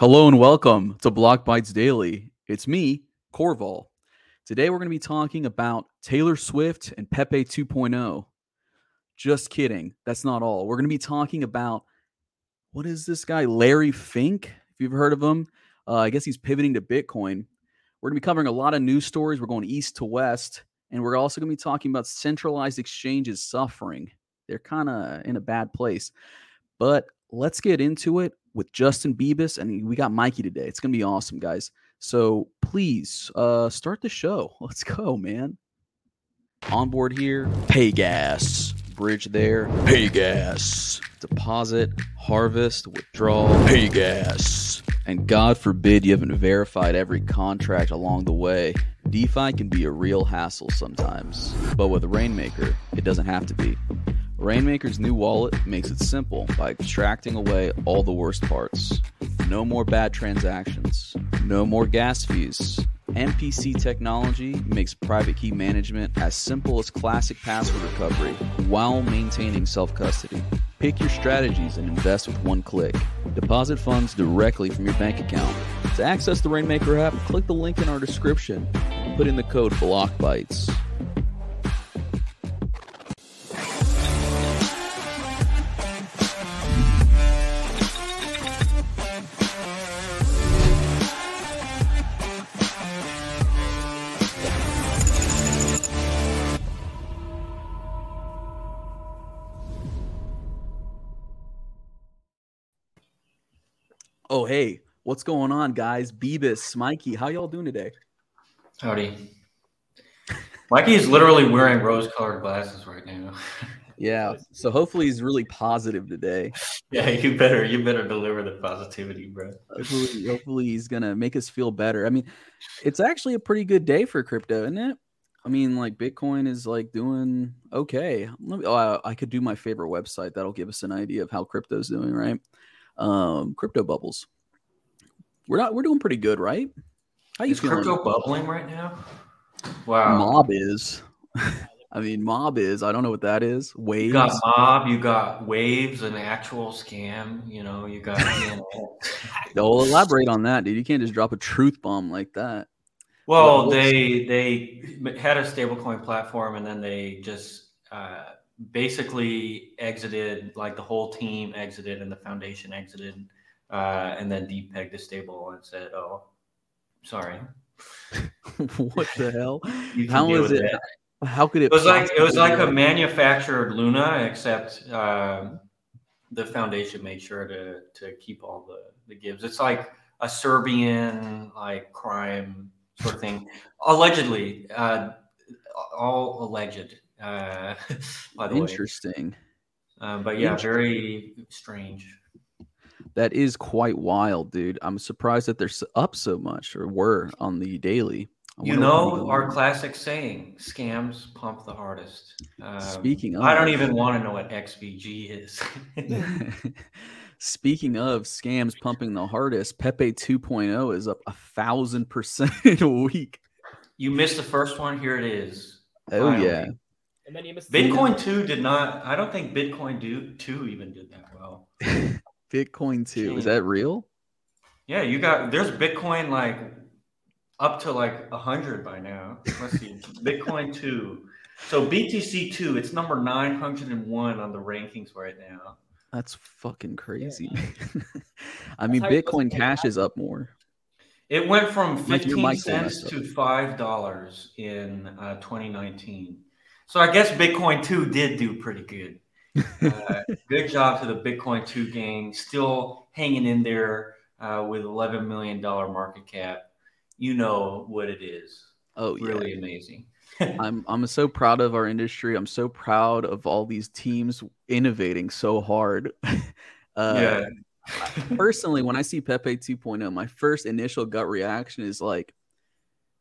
Hello and welcome to Blockbytes Daily. It's me, Corval. Today we're going to be talking about Taylor Swift and Pepe 2.0. Just kidding. That's not all. We're going to be talking about what is this guy, Larry Fink? If you've heard of him, uh, I guess he's pivoting to Bitcoin. We're going to be covering a lot of news stories. We're going east to west, and we're also going to be talking about centralized exchanges suffering. They're kind of in a bad place. But let's get into it with Justin Bebis, and we got Mikey today. It's gonna be awesome, guys. So please uh, start the show. Let's go, man. On board here, pay gas. Bridge there, pay gas. Deposit, harvest, withdrawal, pay gas. And God forbid you haven't verified every contract along the way. DeFi can be a real hassle sometimes, but with Rainmaker, it doesn't have to be. Rainmaker's new wallet makes it simple by abstracting away all the worst parts. No more bad transactions, no more gas fees. MPC technology makes private key management as simple as classic password recovery while maintaining self custody. Pick your strategies and invest with one click. Deposit funds directly from your bank account. To access the Rainmaker app, click the link in our description and put in the code BLOCKBYTES. Oh, hey, what's going on, guys? Bebis, Mikey, how y'all doing today? Howdy. Mikey is literally wearing rose-colored glasses right now. Yeah, so hopefully he's really positive today. Yeah, you better you better deliver the positivity, bro. Hopefully, hopefully he's gonna make us feel better. I mean, it's actually a pretty good day for crypto, isn't it? I mean, like Bitcoin is like doing okay. Let me, oh, I could do my favorite website that'll give us an idea of how crypto's doing, right? Um, crypto bubbles. We're not. We're doing pretty good, right? How you is feeling? crypto bubbling right now? Wow. Mob is. I mean, mob is. I don't know what that is. Waves. You got mob. You got waves, an actual scam. You know, you got. You know. Don't elaborate on that, dude. You can't just drop a truth bomb like that. Well, they they had a stablecoin platform, and then they just uh, basically exited. Like the whole team exited, and the foundation exited, uh, and then depegged the stable and said, "Oh, sorry." what the hell? How was it? That. How could it? It was like it was like a manufactured Luna, except uh, the foundation made sure to to keep all the the gives. It's like a Serbian like crime sort of thing, allegedly. Uh, all alleged. Uh, by the Interesting. way. Uh, but yeah, very strange. That is quite wild, dude. I'm surprised that they're up so much, or were on the daily. You know our classic saying: "Scams pump the hardest." Um, Speaking of, I don't even want to know what XVG is. Speaking of scams pumping the hardest, Pepe 2.0 is up a thousand percent in a week. You missed the first one. Here it is. Oh Finally. yeah. And then you missed Bitcoin two did not. I don't think Bitcoin do two even did that well. Bitcoin two is that real? Yeah, you got. There's Bitcoin like up to like a hundred by now. Let's see, Bitcoin two. So BTC two, it's number nine hundred and one on the rankings right now. That's fucking crazy. Yeah. I mean, Bitcoin Cash is up more. It went from fifteen cents to five dollars in uh, 2019. So I guess Bitcoin two did do pretty good. Uh, good job to the Bitcoin two gang, still hanging in there uh, with 11 million dollar market cap you know what it is. Oh, really yeah. amazing. I'm I'm so proud of our industry. I'm so proud of all these teams innovating so hard. Uh, yeah. personally, when I see Pepe 2.0, my first initial gut reaction is like,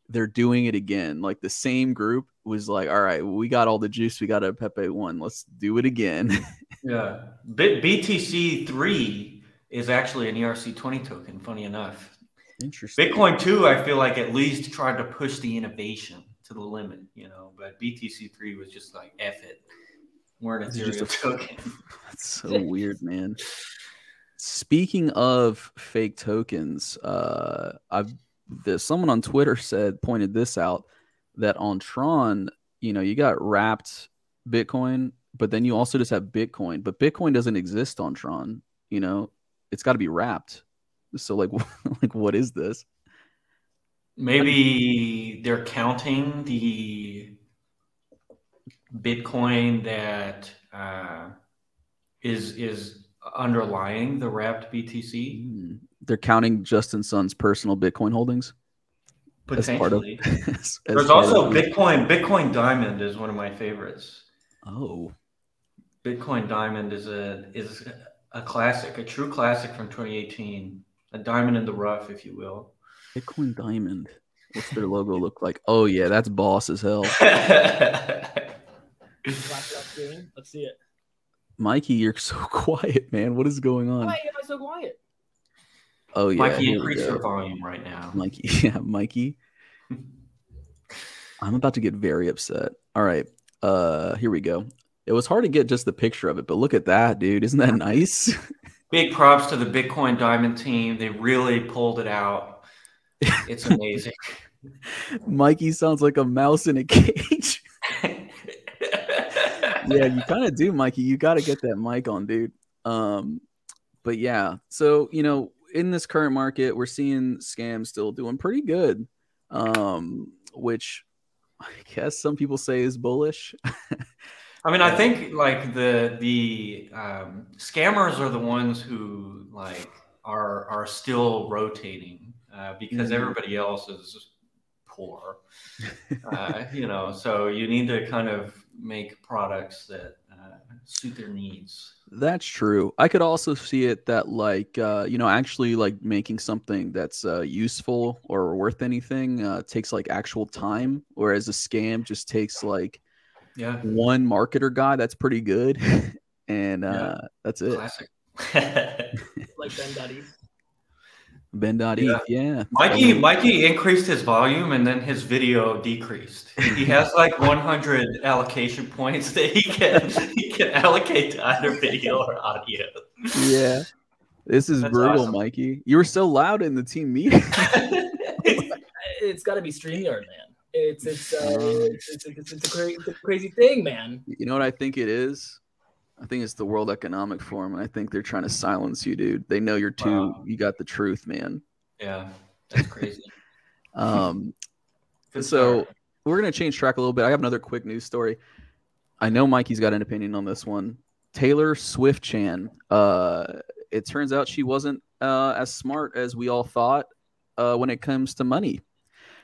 they're doing it again. Like the same group was like, all right, we got all the juice we got a Pepe 1. Let's do it again. yeah. B- BTC 3 is actually an ERC20 token, funny enough. Interesting. Bitcoin two, I feel like at least tried to push the innovation to the limit, you know. But BTC three was just like F it. We're an Ethereum token. That's so weird, man. speaking of fake tokens, uh, I've the, someone on Twitter said pointed this out that on Tron, you know, you got wrapped Bitcoin, but then you also just have Bitcoin, but Bitcoin doesn't exist on Tron. You know, it's got to be wrapped. So like, like what is this? Maybe they're counting the Bitcoin that uh, is is underlying the wrapped BTC. Mm. They're counting Justin Sun's personal Bitcoin holdings. Potentially. As of, as, There's also Bitcoin. Bitcoin Diamond is one of my favorites. Oh. Bitcoin Diamond is a is a classic, a true classic from 2018, a diamond in the rough, if you will. Bitcoin Diamond. What's their logo look like? Oh yeah, that's boss as hell. Let's see it. Mikey, you're so quiet, man. What is going on? Why am I so quiet? Oh yeah. Mikey, increase your volume right now. Mikey, yeah, Mikey. I'm about to get very upset. All right. Uh here we go. It was hard to get just the picture of it, but look at that, dude. Isn't that nice? Big props to the Bitcoin Diamond team. They really pulled it out. It's amazing. Mikey sounds like a mouse in a cage yeah, you kind of do, Mikey. You got to get that mic on, dude. Um, but yeah, so you know, in this current market, we're seeing scams still doing pretty good, um, which I guess some people say is bullish. I mean, I think like the the um, scammers are the ones who like are are still rotating uh, because mm-hmm. everybody else is poor. uh, you know, so you need to kind of make products that uh, suit their needs. That's true. I could also see it that like uh, you know actually like making something that's uh, useful or worth anything uh, takes like actual time, whereas a scam just takes like yeah one marketer guy that's pretty good, and uh, yeah. that's it. Classic. like Ben Duddy. Ben.eth, yeah. yeah. Mikey, Mikey increased his volume and then his video decreased. He has like 100 allocation points that he can he can allocate to either video or audio. Yeah, this is That's brutal, awesome. Mikey. You were so loud in the team meeting. it's got to be Streamyard, man. It's it's uh, it's, it's, it's, it's, a crazy, it's a crazy thing, man. You know what I think it is? I think it's the World Economic Forum, and I think they're trying to silence you, dude. They know you're too. Wow. You got the truth, man. Yeah, that's crazy. um, so we're gonna change track a little bit. I have another quick news story. I know Mikey's got an opinion on this one. Taylor Swift Chan. Uh, it turns out she wasn't uh, as smart as we all thought uh, when it comes to money.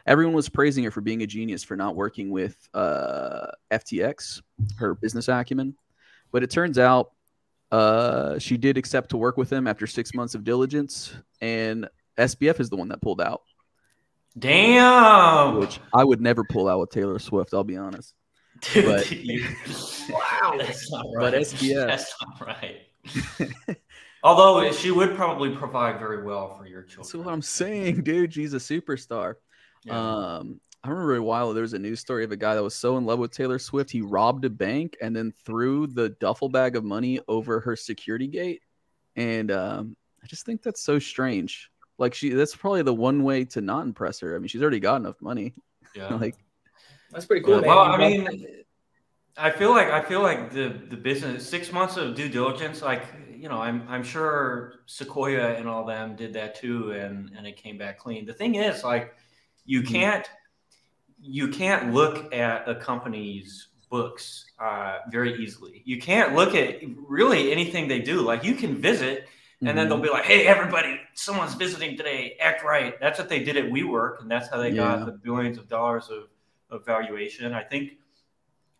Everyone was praising her for being a genius for not working with uh, FTX, her business acumen. But it turns out uh, she did accept to work with him after six months of diligence, and SBF is the one that pulled out. Damn. Which I would never pull out with Taylor Swift. I'll be honest. Dude, but, wow, that's not right. But SBF, that's not right. Although she would probably provide very well for your children. That's what I'm saying, dude. She's a superstar. Yeah. Um, I remember a while there was a news story of a guy that was so in love with Taylor Swift he robbed a bank and then threw the duffel bag of money over her security gate, and um, I just think that's so strange. Like she, that's probably the one way to not impress her. I mean, she's already got enough money. Yeah, like that's pretty cool. Yeah. Well, I mean, I feel like I feel like the the business six months of due diligence, like you know, I'm I'm sure Sequoia and all them did that too, and and it came back clean. The thing is, like, you mm-hmm. You can't look at a company's books uh, very easily. You can't look at really anything they do. Like you can visit, and mm-hmm. then they'll mm-hmm. be like, "Hey, everybody, someone's visiting today. Act right." That's what they did at WeWork, and that's how they yeah. got the billions of dollars of, of valuation. I think,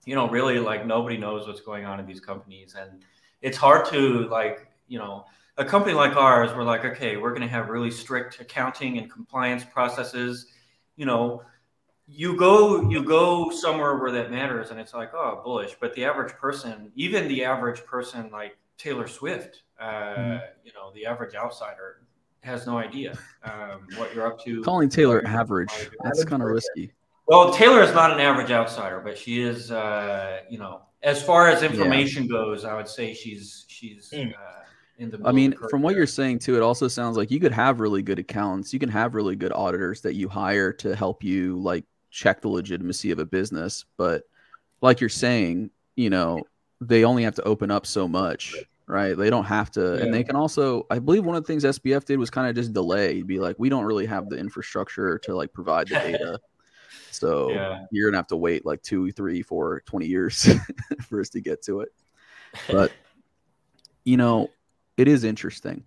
you know, really like nobody knows what's going on in these companies, and it's hard to like, you know. A company like ours, we're like, okay, we're going to have really strict accounting and compliance processes. You know, you go you go somewhere where that matters and it's like oh bullish but the average person even the average person like taylor swift uh, mm. you know the average outsider has no idea um, what you're up to calling taylor average that's kind of risky well taylor is not an average outsider but she is uh, you know as far as information yeah. goes i would say she's she's mm. uh, in the. I mean, from what you're saying too, it also sounds like you could have really good accountants. You can have really good auditors that you hire to help you like check the legitimacy of a business. But like you're saying, you know, they only have to open up so much, right? They don't have to, yeah. and they can also. I believe one of the things SBF did was kind of just delay. Be like, we don't really have the infrastructure to like provide the data. So yeah. you're gonna have to wait like two, three, four, 20 years for us to get to it. But you know, it is interesting.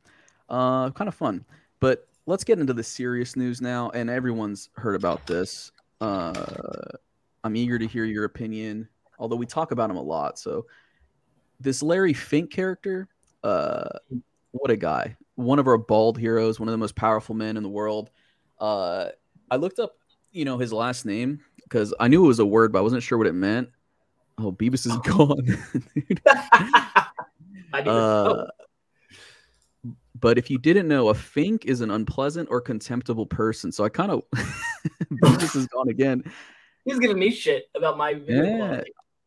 Uh, kind of fun. But let's get into the serious news now. And everyone's heard about this. Uh, I'm eager to hear your opinion, although we talk about him a lot. So, this Larry Fink character, uh, what a guy. One of our bald heroes, one of the most powerful men in the world. Uh, I looked up, you know, his last name because I knew it was a word, but I wasn't sure what it meant. Oh, Bebis is gone. uh, but if you didn't know, a fink is an unpleasant or contemptible person. So I kind of this is gone again. He's giving me shit about my yeah.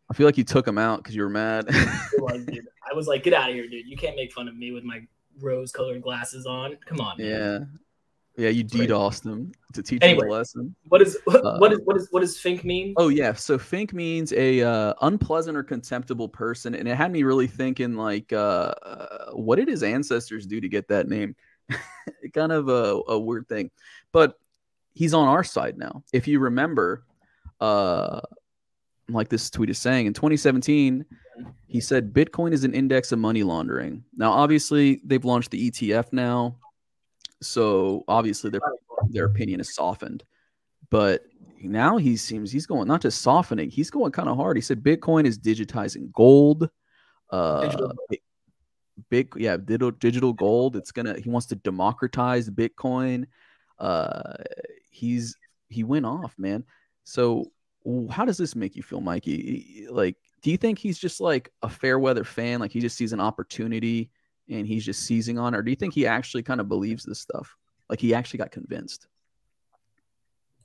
I feel like you took him out because you were mad. I was like, get out of here, dude. You can't make fun of me with my rose colored glasses on. Come on. Man. Yeah. Yeah, you DDoSed them to teach anyway, them a lesson. What is what, uh, what is what is what does Fink mean? Oh yeah, so Fink means a uh, unpleasant or contemptible person, and it had me really thinking like, uh, uh what did his ancestors do to get that name? kind of a, a weird thing, but he's on our side now. If you remember, uh, like this tweet is saying, in 2017, he said Bitcoin is an index of money laundering. Now, obviously, they've launched the ETF now. So obviously their their opinion is softened. But now he seems he's going not just softening, he's going kind of hard. He said Bitcoin is digitizing gold. Uh digital. big yeah, digital digital gold. It's gonna he wants to democratize Bitcoin. Uh he's he went off, man. So how does this make you feel, Mikey? Like, do you think he's just like a fair weather fan? Like he just sees an opportunity and he's just seizing on, or do you think he actually kind of believes this stuff? Like he actually got convinced?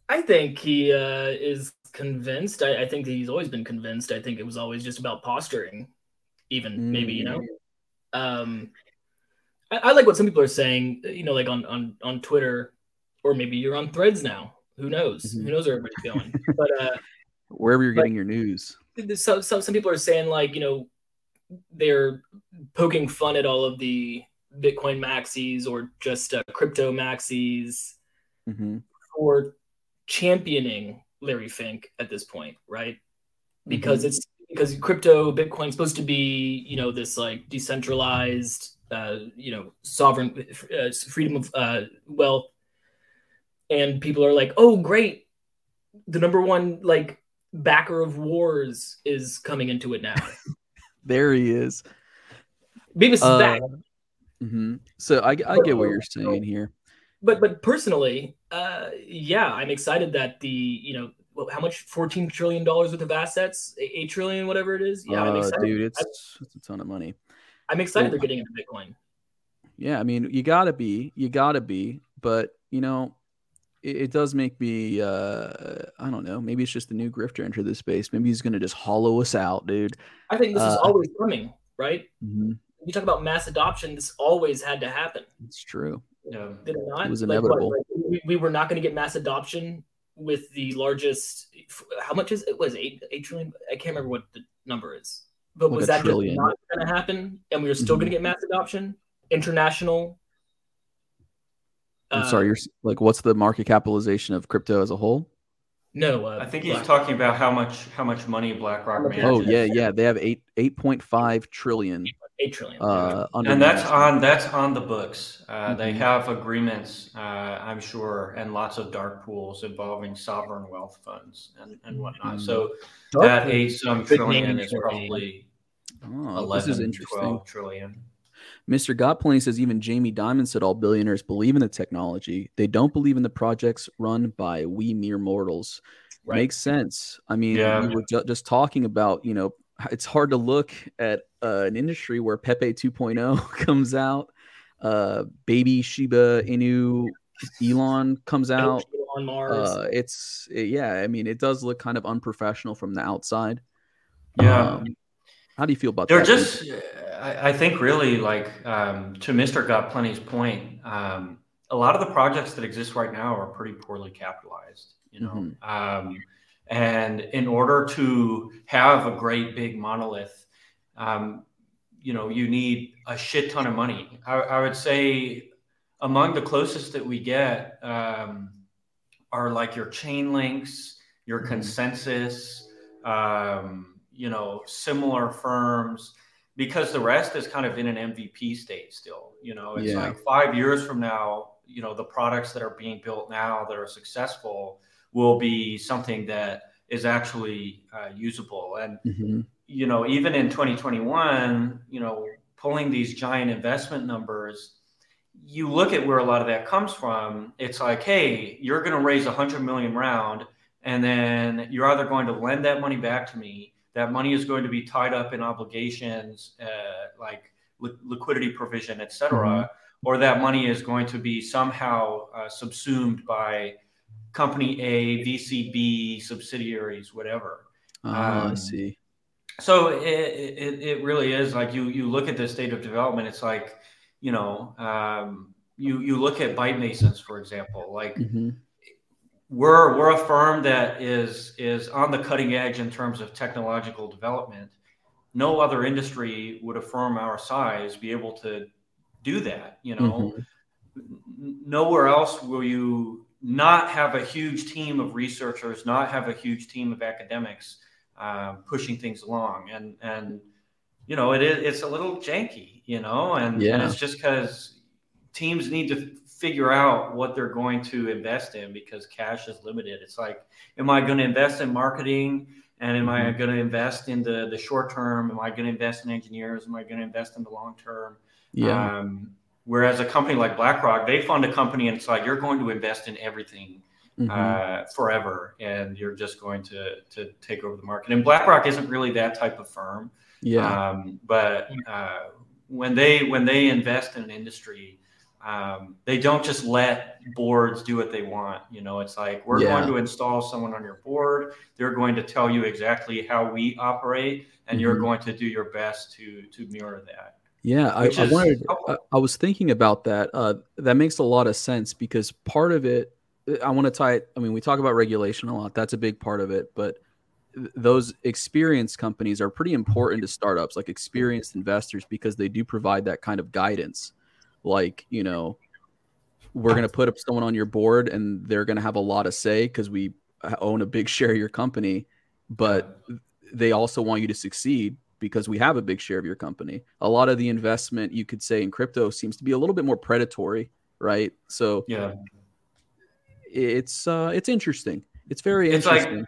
I think he uh, is convinced. I, I, think he's always been convinced. I think it was always just about posturing, even mm. maybe you know. Mm. Um, I, I, like what some people are saying. You know, like on on on Twitter, or maybe you're on Threads now. Who knows? Mm-hmm. Who knows where everybody's going? but uh, wherever you're getting your news, some, some some people are saying like you know they're poking fun at all of the Bitcoin maxis or just uh, crypto maxis mm-hmm. for championing Larry Fink at this point, right? Because mm-hmm. it's because crypto Bitcoin's supposed to be, you know, this like decentralized, uh, you know, sovereign uh, freedom of uh, wealth, and people are like, oh, great, the number one like backer of wars is coming into it now. there he is. Bebis is uh, back. Mm-hmm. So I, I get what you're saying here. But but personally, uh, yeah, I'm excited that the you know how much 14 trillion dollars worth of assets, eight trillion, whatever it is. Yeah, uh, I'm excited. Dude, it's, it's a ton of money. I'm excited they're getting into Bitcoin. Yeah, I mean, you gotta be, you gotta be, but you know, it, it does make me, uh, I don't know, maybe it's just the new grifter enter this space. Maybe he's gonna just hollow us out, dude. I think this uh, is always coming, right? Mm-hmm you talk about mass adoption, this always had to happen. It's true. Yeah. Did it not? It was inevitable. Like, what, we, we, were not going to get mass adoption with the largest. How much is it? Was eight eight trillion? I can't remember what the number is. But like was that trillion. just not going to happen? And we were still mm-hmm. going to get mass adoption, international. I'm uh, sorry. You're like, what's the market capitalization of crypto as a whole? No, uh, I think he's Black talking about how much how much money BlackRock manages. Oh yeah, yeah, they have eight eight point five trillion eight trillion. Uh, and that's on that's on the books. Uh, mm-hmm. They have agreements, uh, I'm sure, and lots of dark pools involving sovereign wealth funds and, and whatnot. Mm-hmm. So dark that eight some trillion is probably oh, 11, this is interesting. 12 trillion. Mr. Godplane says even Jamie Dimon said all billionaires believe in the technology. They don't believe in the projects run by we mere mortals. Right. Makes sense. I mean, yeah. we were ju- just talking about, you know, it's hard to look at uh, an industry where Pepe 2.0 comes out, uh, baby Shiba Inu Elon comes out. Elon Mars. Uh, it's it, yeah, I mean, it does look kind of unprofessional from the outside. Yeah. Um, how do you feel about they're that? just I, I think really like um, to Mr. Got Plenty's point, um, a lot of the projects that exist right now are pretty poorly capitalized. You know, mm-hmm. um, and in order to have a great big monolith, um, you know, you need a shit ton of money. I, I would say among the closest that we get um, are like your Chainlinks, your mm-hmm. ConsenSys, um, you know, similar firms because the rest is kind of in an MVP state still. You know, it's yeah. like five years from now, you know, the products that are being built now that are successful will be something that is actually uh, usable. And, mm-hmm. you know, even in 2021, you know, pulling these giant investment numbers, you look at where a lot of that comes from. It's like, hey, you're going to raise a hundred million round, and then you're either going to lend that money back to me that money is going to be tied up in obligations uh, like li- liquidity provision, et cetera, mm-hmm. or that money is going to be somehow uh, subsumed by company A, VCB, subsidiaries, whatever. Oh, um, I see. So it, it, it, really is like you you look at the state of development. It's like you know um, you you look at Byte Masons for example. Like mm-hmm we're we're a firm that is is on the cutting edge in terms of technological development. No other industry would a firm our size be able to do that. You know, mm-hmm. nowhere else will you not have a huge team of researchers, not have a huge team of academics uh, pushing things along, and and you know it is it's a little janky, you know, and, yeah. and it's just because teams need to figure out what they're going to invest in because cash is limited. It's like, am I going to invest in marketing? And am mm-hmm. I going to invest in the, the short term? Am I going to invest in engineers? Am I going to invest in the long term? Yeah. Um, whereas a company like BlackRock, they fund a company and it's like, you're going to invest in everything mm-hmm. uh, forever. And you're just going to, to take over the market. And BlackRock isn't really that type of firm. Yeah. Um, but uh, when they, when they invest in an industry, um, they don't just let boards do what they want. You know, it's like we're yeah. going to install someone on your board. They're going to tell you exactly how we operate, and mm-hmm. you're going to do your best to to mirror that. Yeah, I, I, wanted. I, I, was thinking about that. Uh, that makes a lot of sense because part of it, I want to tie it. I mean, we talk about regulation a lot. That's a big part of it, but those experienced companies are pretty important to startups, like experienced investors, because they do provide that kind of guidance like you know we're going to put up someone on your board and they're going to have a lot of say because we own a big share of your company but they also want you to succeed because we have a big share of your company. A lot of the investment you could say in crypto seems to be a little bit more predatory right? So yeah. it's uh it's interesting. It's very it's interesting. like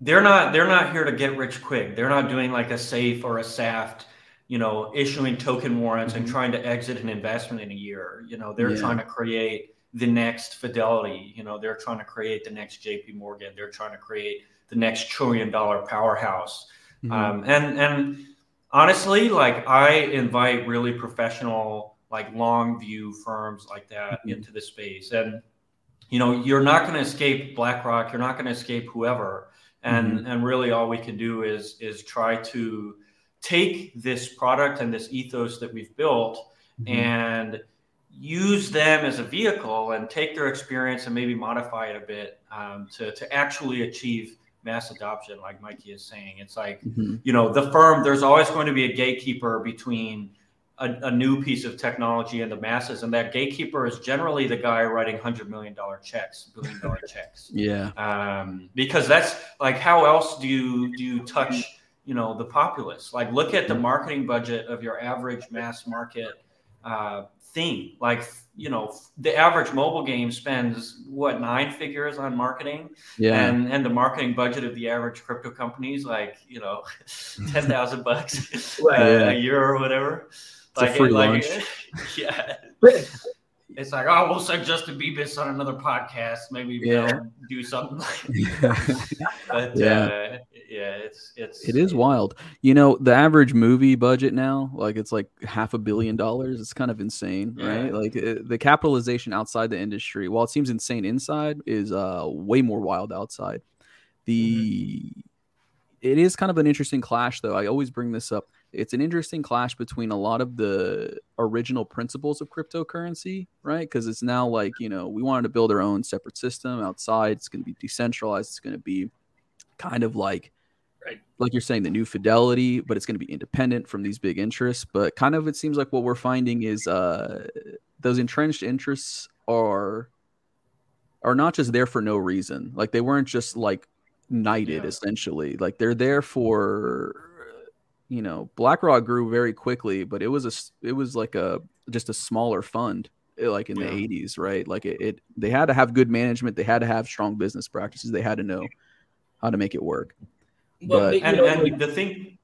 they're not they're not here to get rich quick. They're not doing like a safe or a saft you know, issuing token warrants mm-hmm. and trying to exit an investment in a year. You know, they're yeah. trying to create the next Fidelity. You know, they're trying to create the next J.P. Morgan. They're trying to create the next trillion dollar powerhouse. Mm-hmm. Um, and and honestly, like I invite really professional, like long view firms like that mm-hmm. into the space. And you know, you're not going to escape BlackRock. You're not going to escape whoever. And mm-hmm. and really, all we can do is is try to take this product and this ethos that we've built mm-hmm. and use them as a vehicle and take their experience and maybe modify it a bit um, to, to actually achieve mass adoption like mikey is saying it's like mm-hmm. you know the firm there's always going to be a gatekeeper between a, a, new piece of technology and the masses and that gatekeeper is generally the guy writing hundred million dollar checks billion dollar checks yeah um, because that's like how else do you do you touch you know the populace like look at the mm-hmm. marketing budget of your average mass market uh, thing like you know the average mobile game spends what nine figures on marketing yeah and and the marketing budget of the average crypto companies like you know 10,000 bucks right. a year or whatever it's like, a free like, yeah it's like, oh, we'll send Justin Bieber on another podcast. Maybe yeah. do something. but yeah, uh, yeah, it's it's it is wild. You know, the average movie budget now, like it's like half a billion dollars. It's kind of insane, yeah. right? Like it, the capitalization outside the industry, while it seems insane inside, is uh way more wild outside. The mm-hmm. it is kind of an interesting clash, though. I always bring this up. it's an interesting clash between a lot of the original principles of cryptocurrency, right? Because it's now like you know we wanted to build our own separate system outside. It's going to be decentralized. It's going to be kind of like right. like you're saying the new fidelity but it's going to be independent from these big interests. But kind of it seems like what we're finding is uh those entrenched interests are are not just there for no reason. Like they weren't just like knighted yeah. essentially. Like they're there for you know blackrock grew very quickly but it was a it was like a just a smaller fund eh, like in yeah. the 80s right? Like it, it they had to have good management. They had to have strong business practices. They had to know how to make it work but, and, know, and the thing,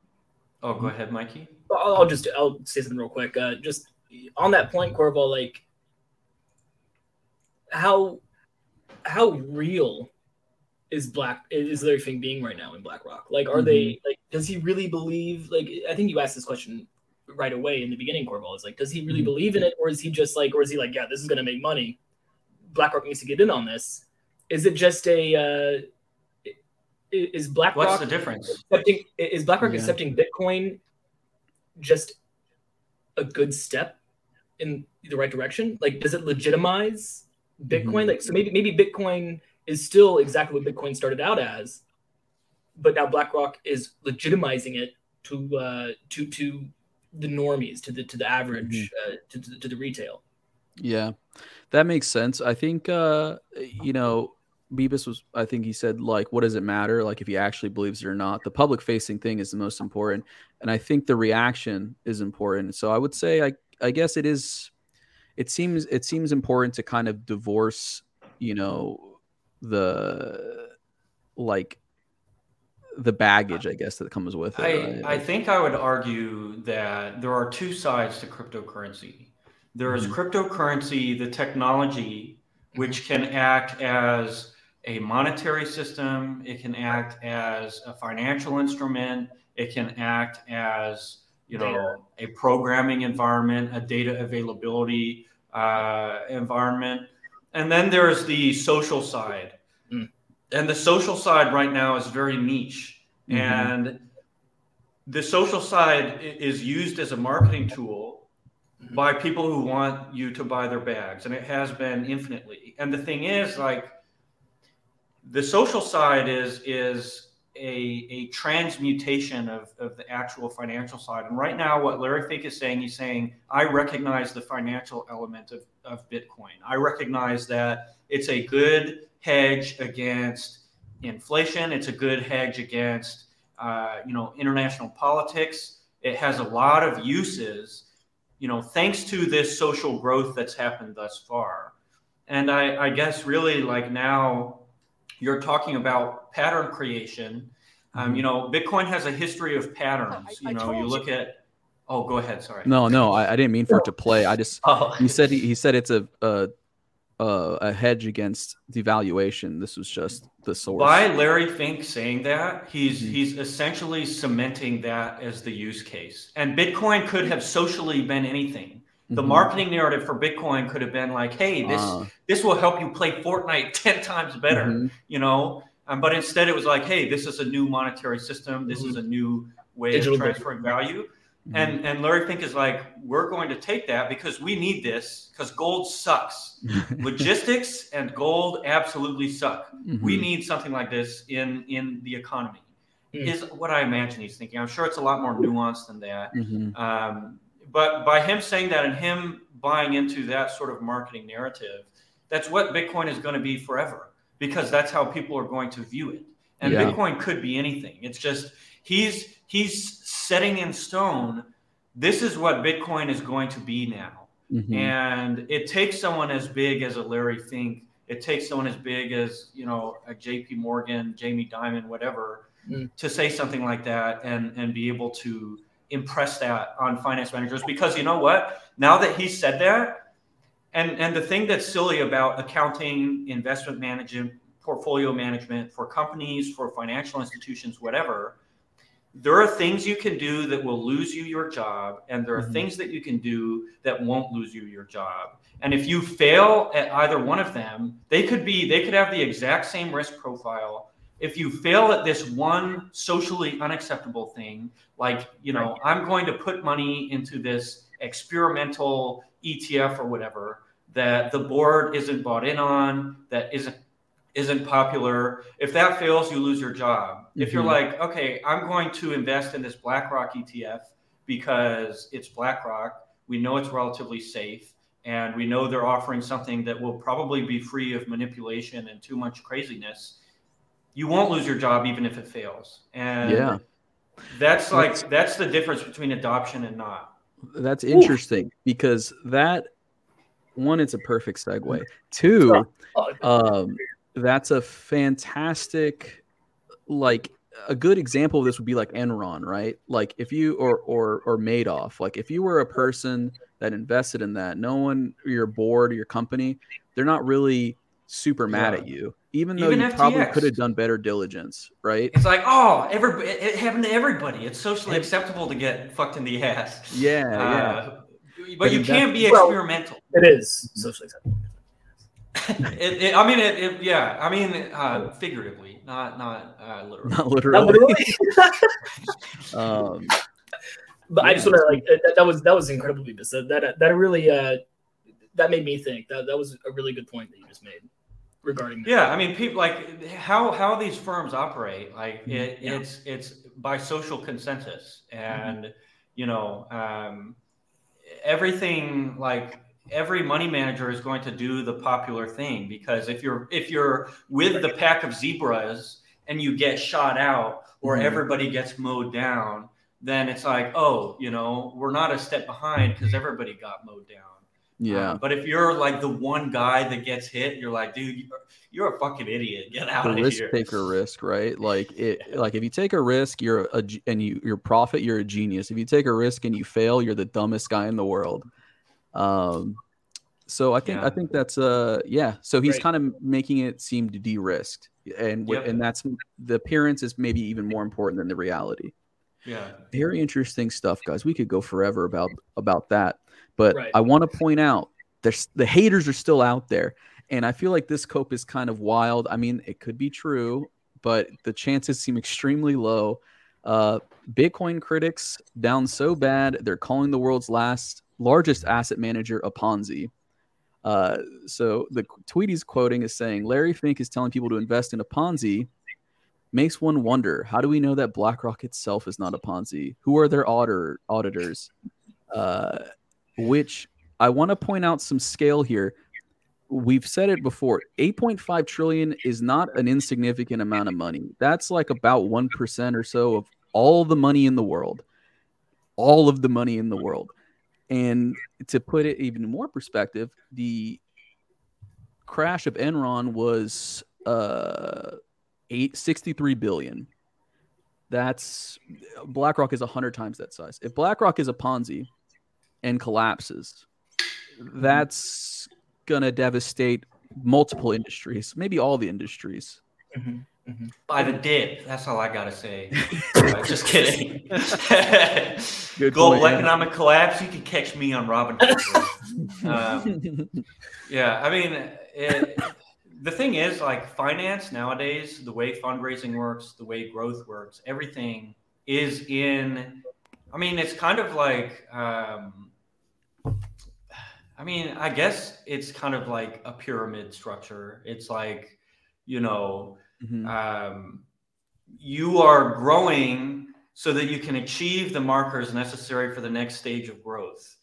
oh, go ahead, Mikey. I'll, I'll just I'll say something real quick. Uh, just on that point, Corval, like how how real is Black is Larry Fink being right now in BlackRock? Like, are mm-hmm. they like? Does he really believe? Like, I think you asked this question right away in the beginning, Corval. Is like, does he really mm-hmm. believe in it, or is he just like, or is he like, yeah, this is going to make money? BlackRock needs to get in on this. Is it just a uh, is BlackRock what's the difference? Accepting, is BlackRock yeah. accepting Bitcoin just a good step in the right direction? Like, does it legitimize Bitcoin? Mm-hmm. Like, so maybe maybe Bitcoin is still exactly what Bitcoin started out as, but now BlackRock is legitimizing it to uh, to to the normies, to the to the average, mm-hmm. uh, to, to, to the retail. Yeah, that makes sense. I think uh, you know Bebis was, I think he said, like, what does it matter? Like, if he actually believes it or not. The public facing thing is the most important. And I think the reaction is important. So I would say, I, I guess it is, it seems, it seems important to kind of divorce, you know, the, like, the baggage, I guess, that comes with it. I, right? I think I would argue that there are two sides to cryptocurrency. There is mm-hmm. cryptocurrency, the technology, which can act as a monetary system, it can act as a financial instrument, it can act as you know a programming environment, a data availability uh, environment, and then there's the social side. Mm. And the social side right now is very niche, mm-hmm. and the social side is used as a marketing tool mm-hmm. by people who want you to buy their bags, and it has been infinitely. And the thing is, like the social side is is a, a transmutation of, of the actual financial side. And right now, what Larry Fink is saying, he's saying, I recognize the financial element of, of Bitcoin. I recognize that it's a good hedge against inflation. It's a good hedge against, uh, you know, international politics. It has a lot of uses, you know, thanks to this social growth that's happened thus far. And I, I guess really like now, you're talking about pattern creation. Um, you mm-hmm. know, Bitcoin has a history of patterns. I, I you know, you look you. at. Oh, go ahead. Sorry. No, no, I, I didn't mean for it to play. I just oh. he said he, he said it's a, a a hedge against devaluation. This was just the source. By Larry Fink saying that, he's mm-hmm. he's essentially cementing that as the use case. And Bitcoin could have socially been anything the mm-hmm. marketing narrative for bitcoin could have been like hey this uh, this will help you play fortnite 10 times better mm-hmm. you know um, but instead it was like hey this is a new monetary system this mm-hmm. is a new way Digital of transferring value mm-hmm. and and larry fink is like we're going to take that because we need this because gold sucks logistics and gold absolutely suck we mm-hmm. need something like this in in the economy mm. is what i imagine he's thinking i'm sure it's a lot more nuanced than that mm-hmm. um, but by him saying that and him buying into that sort of marketing narrative, that's what Bitcoin is going to be forever because that's how people are going to view it. And yeah. Bitcoin could be anything. It's just he's he's setting in stone this is what Bitcoin is going to be now. Mm-hmm. And it takes someone as big as a Larry Fink, it takes someone as big as, you know, a JP Morgan, Jamie Dimon, whatever, mm. to say something like that and and be able to impress that on finance managers because you know what? Now that he said that, and and the thing that's silly about accounting, investment management, portfolio management for companies, for financial institutions, whatever, there are things you can do that will lose you your job, and there are mm-hmm. things that you can do that won't lose you your job. And if you fail at either one of them, they could be they could have the exact same risk profile, if you fail at this one socially unacceptable thing, like, you know, I'm going to put money into this experimental ETF or whatever that the board isn't bought in on, that isn't isn't popular. If that fails, you lose your job. Mm-hmm. If you're mm-hmm. like, okay, I'm going to invest in this BlackRock ETF because it's BlackRock, we know it's relatively safe, and we know they're offering something that will probably be free of manipulation and too much craziness you won't lose your job even if it fails. And yeah, that's like that's, that's the difference between adoption and not. That's interesting Ooh. because that one, it's a perfect segue. Two, um, that's a fantastic, like a good example of this would be like Enron, right? Like if you or or or Madoff, like if you were a person that invested in that, no one, your board, your company, they're not really super mad yeah. at you even though Even you FTX. probably could have done better diligence, right? It's like, oh, every it happened to everybody. It's socially acceptable to get fucked in the ass. Yeah, uh, yeah. But, but you can't be experimental. It is socially acceptable. it, it, I mean, it, it, yeah. I mean, uh, figuratively, not not uh, literally. Not literally. Not literally. um, but yeah. I just want to like that, that, was that was incredibly that that that really uh that made me think that that was a really good point that you just made regarding that. Yeah, I mean, people like how how these firms operate. Like mm-hmm. it, yeah. it's it's by social consensus, and mm-hmm. you know, um, everything like every money manager is going to do the popular thing because if you're if you're with the pack of zebras and you get shot out or mm-hmm. everybody gets mowed down then it's like oh you know we're not a step behind because everybody got mowed down yeah. Um, but if you're like the one guy that gets hit, you're like, dude, you're, you're a fucking idiot. Get out the of risk here. taker risk, right? Like it, like if you take a risk, you're a and you your profit, you're a genius. If you take a risk and you fail, you're the dumbest guy in the world. Um, so I think yeah. I think that's uh yeah. So he's kind of making it seem to de-risked, and yep. and that's the appearance is maybe even more important than the reality. Yeah. Very interesting stuff, guys. We could go forever about about that. But right. I want to point out there's the haters are still out there. And I feel like this cope is kind of wild. I mean, it could be true, but the chances seem extremely low. Uh, Bitcoin critics down so bad, they're calling the world's last largest asset manager a Ponzi. Uh, so the tweet he's quoting is saying Larry Fink is telling people to invest in a Ponzi. Makes one wonder how do we know that BlackRock itself is not a Ponzi? Who are their auditor, auditors? Uh, which I want to point out some scale here. We've said it before 8.5 trillion is not an insignificant amount of money. That's like about 1% or so of all the money in the world. All of the money in the world. And to put it even more perspective, the crash of Enron was uh, eight, 63 billion. That's BlackRock is 100 times that size. If BlackRock is a Ponzi, and collapses, mm-hmm. that's going to devastate multiple industries, maybe all the industries. Mm-hmm. Mm-hmm. By the dip. That's all I got to say. just kidding. Global point, economic yeah. collapse. You can catch me on Robin. um, yeah, I mean, it, the thing is, like finance nowadays, the way fundraising works, the way growth works, everything is in. I mean, it's kind of like um, I mean, I guess it's kind of like a pyramid structure. It's like, you know, mm-hmm. um, you are growing so that you can achieve the markers necessary for the next stage of growth.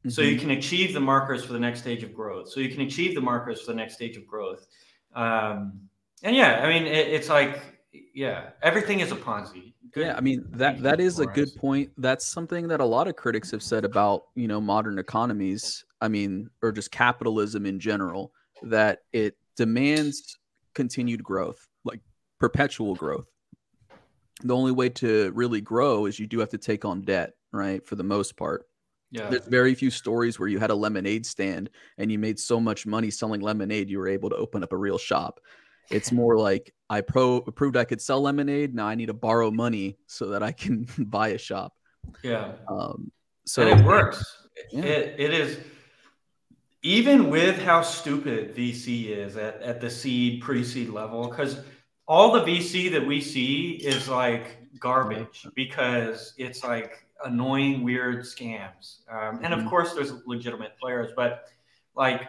Mm-hmm. So you mm-hmm. can achieve the markers for the next stage of growth. So you can achieve the markers for the next stage of growth. Um, and yeah, I mean, it, it's like, yeah, everything is a Ponzi. Good. Yeah, I mean that that is a good point. That's something that a lot of critics have said about you know modern economies I mean, or just capitalism in general, that it demands continued growth, like perpetual growth. The only way to really grow is you do have to take on debt, right? For the most part. Yeah. There's very few stories where you had a lemonade stand and you made so much money selling lemonade, you were able to open up a real shop. It's more like I pro- proved I could sell lemonade. Now I need to borrow money so that I can buy a shop. Yeah. Um, so and it works. Yeah. It, it is even with how stupid VC is at, at the seed, pre seed level, because all the VC that we see is like garbage because it's like annoying, weird scams. Um, and of mm-hmm. course, there's legitimate players, but like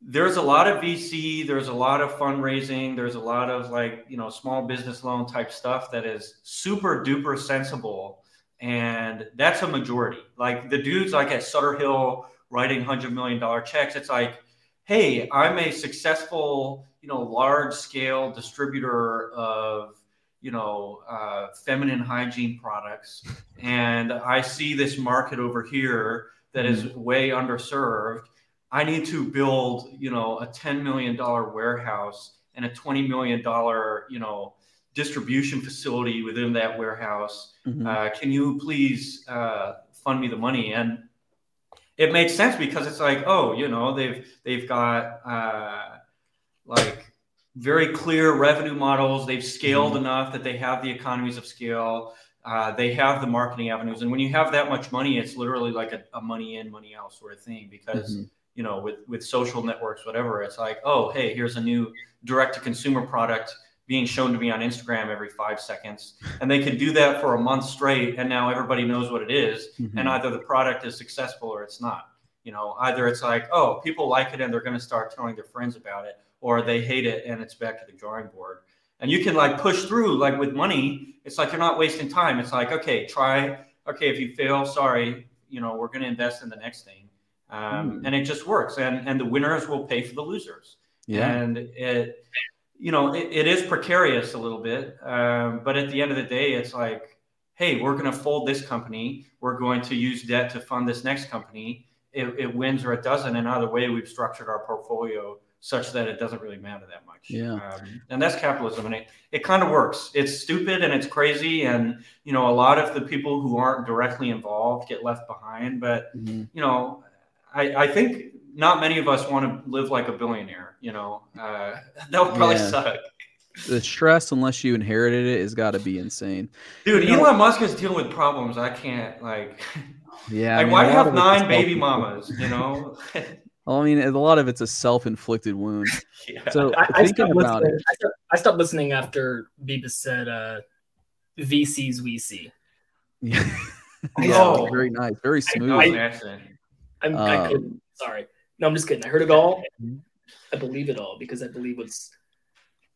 there's a lot of VC, there's a lot of fundraising, there's a lot of like, you know, small business loan type stuff that is super duper sensible. And that's a majority. Like the dudes like at Sutter Hill writing hundred million dollar checks, it's like, hey, I'm a successful, you know, large scale distributor of you know, uh, feminine hygiene products. And I see this market over here that is mm-hmm. way underserved. I need to build, you know, a $10 million warehouse and a $20 million, you know, distribution facility within that warehouse. Mm-hmm. Uh, can you please uh, fund me the money? And it makes sense because it's like, oh, you know, they've they've got uh, like very clear revenue models. They've scaled mm-hmm. enough that they have the economies of scale. Uh, they have the marketing avenues, and when you have that much money, it's literally like a, a money in, money out sort of thing. Because mm-hmm. you know, with with social networks, whatever, it's like, oh, hey, here's a new direct to consumer product being shown to me on Instagram every five seconds, and they can do that for a month straight, and now everybody knows what it is, mm-hmm. and either the product is successful or it's not. You know, either it's like, oh, people like it and they're going to start telling their friends about it, or they hate it and it's back to the drawing board. And you can like push through, like with money, it's like you're not wasting time. It's like, okay, try. Okay, if you fail, sorry, you know, we're going to invest in the next thing. Um, mm. And it just works. And, and the winners will pay for the losers. Yeah. And it, you know, it, it is precarious a little bit. Um, but at the end of the day, it's like, hey, we're going to fold this company. We're going to use debt to fund this next company. It, it wins or it doesn't. And either way, we've structured our portfolio such that it doesn't really matter that much. Yeah. Um, and that's capitalism. And it, it kind of works. It's stupid and it's crazy. And, you know, a lot of the people who aren't directly involved get left behind. But, mm-hmm. you know, I, I think not many of us want to live like a billionaire, you know, uh, that would probably yeah. suck. The stress, unless you inherited it, has got to be insane. Dude, you Elon know, Musk is dealing with problems. I can't like. Yeah. like, I mean, why have nine baby mamas? You know. I mean, a lot of it's a self-inflicted wound. yeah. So I, I thinking about it, I stopped, I stopped, listening after Bebis said uh, VC's VC. Yeah. oh, very nice, very smooth. I, I, I'm, um, I couldn't. Sorry, no, I'm just kidding. I heard it all. Mm-hmm. I believe it all because I believe what's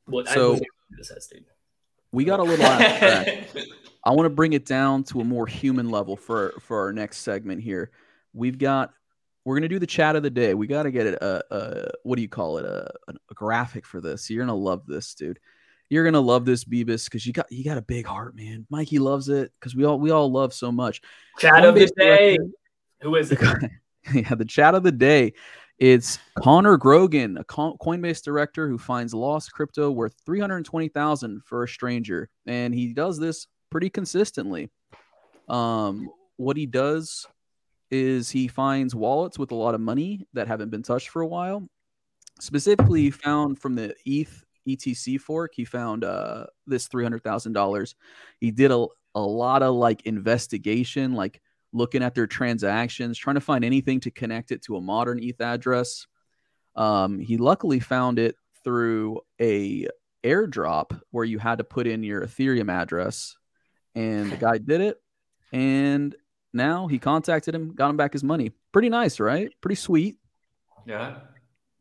what so, I this has. We got a little I want to bring it down to a more human level for for our next segment here. We've got we're gonna do the Chad of the day. We got to get it a, a, what do you call it a, a graphic for this. You're gonna love this, dude. You're gonna love this, Bebis, because you got you got a big heart, man. Mikey loves it because we all we all love so much. Chad of the day. Who is it? yeah, the Chad of the day. It's Conor Grogan, a Coinbase director who finds lost crypto worth three hundred twenty thousand for a stranger, and he does this pretty consistently. Um, what he does is he finds wallets with a lot of money that haven't been touched for a while. Specifically, found from the ETH ETC fork, he found uh, this three hundred thousand dollars. He did a a lot of like investigation, like looking at their transactions, trying to find anything to connect it to a modern ETH address. Um, he luckily found it through a airdrop where you had to put in your Ethereum address, and the guy did it. And now he contacted him, got him back his money. Pretty nice, right? Pretty sweet. Yeah.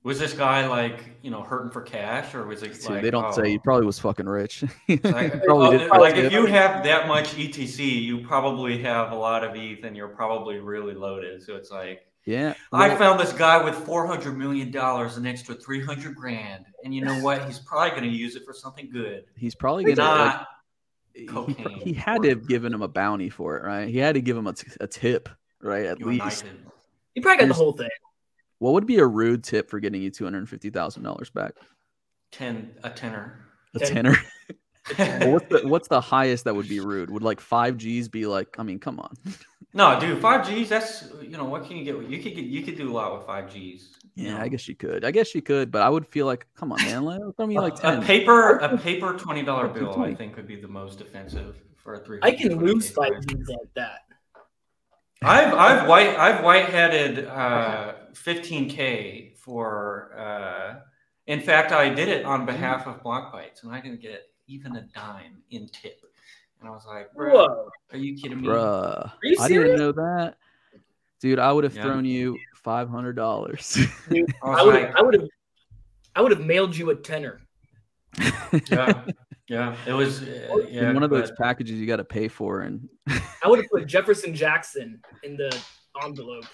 Was this guy like you know hurting for cash, or was it? like, they don't oh. say he probably was fucking rich. like, probably uh, like if you have that much ETC, you probably have a lot of ETH, and you're probably really loaded. So it's like, yeah, well, I found this guy with four hundred million dollars, an extra three hundred grand, and you know what? He's probably going to use it for something good. He's probably going to like, he, he, had to have given him a bounty for it, right? He had to give him a, t- a tip, right? At least he probably got the whole thing. What would be a rude tip for getting you two hundred fifty thousand dollars back? Ten, a tenner. A tenner. well, what's the what's the highest that would be rude? Would like five G's be like? I mean, come on. no, dude, five G's. That's you know what can you get? You could get you could do a lot with five G's. Yeah, I guess you could. I guess you could, but I would feel like, come on, man, let throw me like 10. A paper, a paper twenty dollar bill, I think, would be the most offensive for a three. I can lose five G's like that. I've I've white I've white headed uh, 15k for uh, In fact, I did it on behalf of Blockbytes, and I didn't get even a dime in tip. And I was like, Whoa. are you kidding me? Bruh. I didn't know that. Dude, I would have yeah. thrown you five hundred dollars. I would I would have I would have mailed you a tenner. yeah. Yeah, it was uh, yeah, one of those packages you got to pay for, and I would have put Jefferson Jackson in the envelope.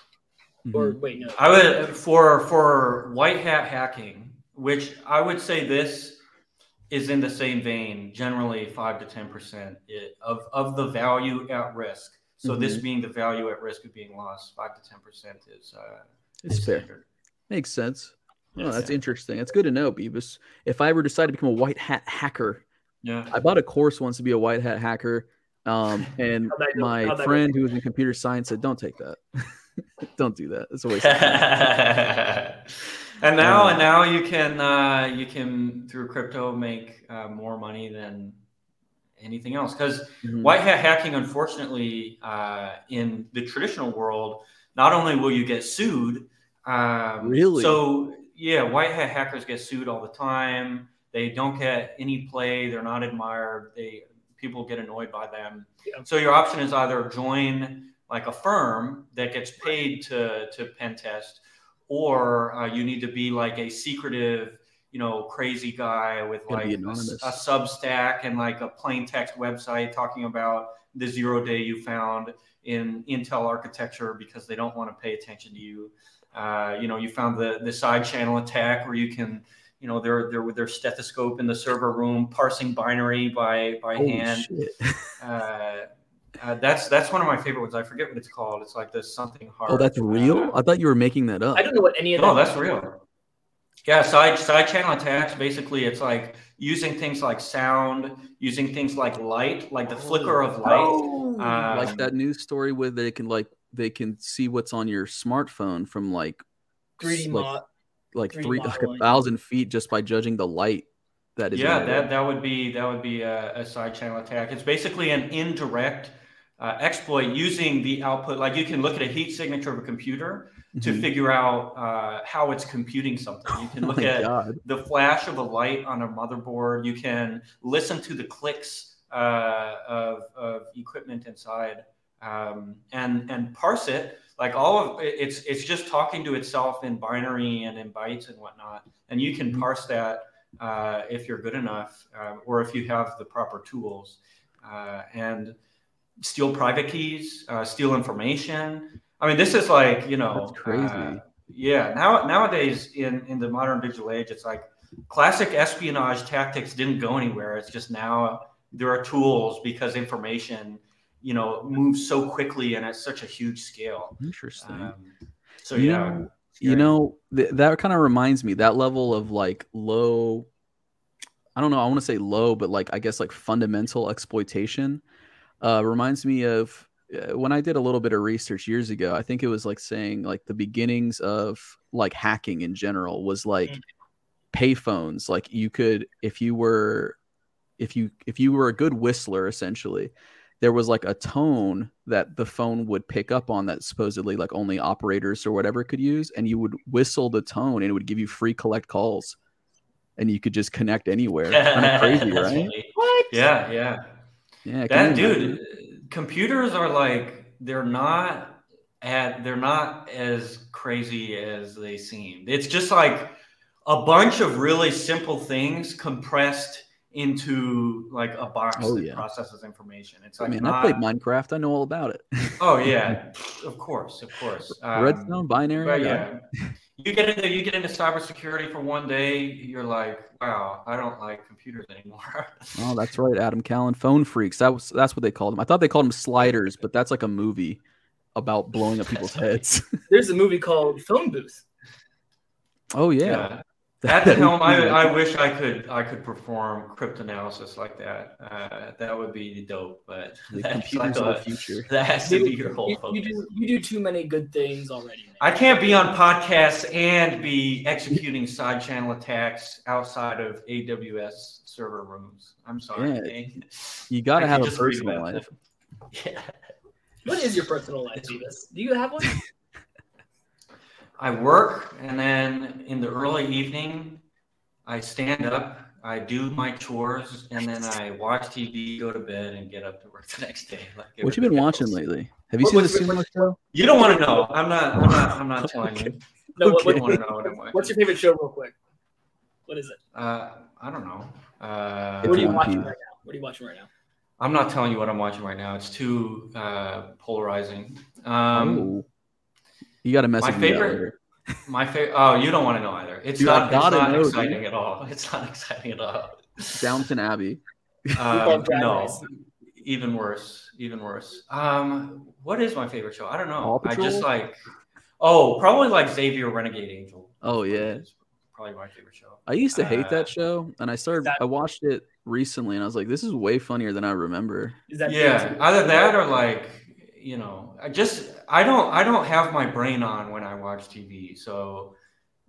Mm-hmm. Or wait, no, I would for for white hat hacking, which I would say this is in the same vein. Generally, five to ten percent of of the value at risk. So mm-hmm. this being the value at risk of being lost, five to ten percent is uh, it's fair. Standard. Makes sense. Oh, that's interesting. It's good to know, Bebis. If I ever decide to become a white hat hacker, yeah. I bought a course once to be a white hat hacker. Um, and my friend who was in computer science said, "Don't take that. Don't do that. It's a waste." and now, um, and now you can uh, you can through crypto make uh, more money than anything else because mm-hmm. white hat hacking, unfortunately, uh, in the traditional world, not only will you get sued, um, really, so yeah, white hat hackers get sued all the time. They don't get any play. They're not admired. They people get annoyed by them. Yeah. So your option is either join like a firm that gets paid to to pen test, or uh, you need to be like a secretive, you know, crazy guy with like a, a Substack and like a plain text website talking about the zero day you found in Intel architecture because they don't want to pay attention to you. Uh, you know, you found the the side channel attack where you can you know they're they're with their stethoscope in the server room parsing binary by by Holy hand. uh, uh, that's that's one of my favorite ones. I forget what it's called. It's like this something hard. Oh that's real? I thought you were making that up. I don't know what any of that no that's real. Yeah side side channel attacks basically it's like using things like sound using things like light like the flicker of light. Oh, um, like that news story where they can like they can see what's on your smartphone from like 3D like, like three like a thousand feet just by judging the light that is. Yeah, that, that would be that would be a, a side channel attack. It's basically an indirect uh, exploit using the output. Like you can look at a heat signature of a computer mm-hmm. to figure out uh, how it's computing something. You can oh look oh at God. the flash of a light on a motherboard. You can listen to the clicks uh, of, of equipment inside um, and and parse it like all of it's it's just talking to itself in binary and in bytes and whatnot and you can mm-hmm. parse that uh, if you're good enough uh, or if you have the proper tools uh, and steal private keys uh, steal information i mean this is like you know That's crazy uh, yeah now nowadays in in the modern digital age it's like classic espionage tactics didn't go anywhere it's just now there are tools because information you know moves so quickly and at such a huge scale. Interesting. Um, so you yeah, know, you know th- that kind of reminds me that level of like low. I don't know. I want to say low, but like I guess like fundamental exploitation uh, reminds me of uh, when I did a little bit of research years ago. I think it was like saying like the beginnings of like hacking in general was like mm. payphones. Like you could if you were if you if you were a good whistler essentially there was like a tone that the phone would pick up on that supposedly like only operators or whatever could use and you would whistle the tone and it would give you free collect calls and you could just connect anywhere. Kind of crazy right? what? Yeah yeah. Yeah that dude computers are like they're not at they're not as crazy as they seem. It's just like a bunch of really simple things compressed into like a box oh, that yeah. processes information. It's like I mean, not... I played Minecraft. I know all about it. oh yeah, of course, of course. Um, Redstone binary. yeah, you get into you get into cybersecurity for one day, you're like, wow, I don't like computers anymore. oh, that's right, Adam Callan, phone phreaks. That was that's what they called them. I thought they called them sliders, but that's like a movie about blowing up people's heads. There's a movie called Phone Booth. Oh yeah. yeah. At the helm, I, I wish I could I could perform cryptanalysis like that. Uh, that would be dope, but the that's like a, the future. That has to be your whole you, you, do you do too many good things already. Man. I can't be on podcasts and be executing side channel attacks outside of AWS server rooms. I'm sorry. Yeah. You got to have a personal life. Yeah. What is your personal life, Bebis? Do you have one? I work, and then in the early evening, I stand up, I do my chores, and then I watch TV, go to bed, and get up to work the next day. Like what you been watching lately? Have you what, seen the Sumo show? You don't want to know. I'm not. I'm not. I'm not telling okay. you. No, okay. what, what, what, what What's your favorite show, real quick? What is it? Uh, I don't know. Uh, what are you watching right now? What are you watching right now? I'm not telling you what I'm watching right now. It's too uh, polarizing. Um, oh. You got to message my favorite. My favorite. Oh, you don't want to know either. It's Dude, not. It's not know, exciting dude. at all. It's not exciting at all. Downton Abbey. Uh, no, even worse. Even worse. Um, what is my favorite show? I don't know. I just like. Oh, probably like Xavier Renegade Angel. Oh yeah. Probably my favorite show. I used to hate uh, that show, and I started. That, I watched it recently, and I was like, "This is way funnier than I remember." Is that yeah? Either that or like, you know, I just I don't I don't have my brain on when I watch TV, so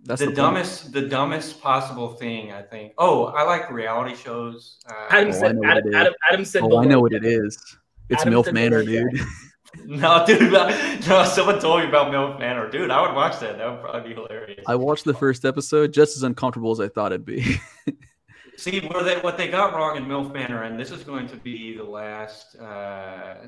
that's the, the dumbest the dumbest possible thing I think. Oh, I like reality shows. Uh, Adam, oh, said, Adam, Adam, Adam, said. Oh, I know what it is. It's Adam MILF Manor, dude. no, dude. No, someone told me about MILF Manor, dude. I would watch that. That would probably be hilarious. I watched the first episode, just as uncomfortable as I thought it'd be. See, what they, what they got wrong in MILF Manor, and this is going to be the last uh,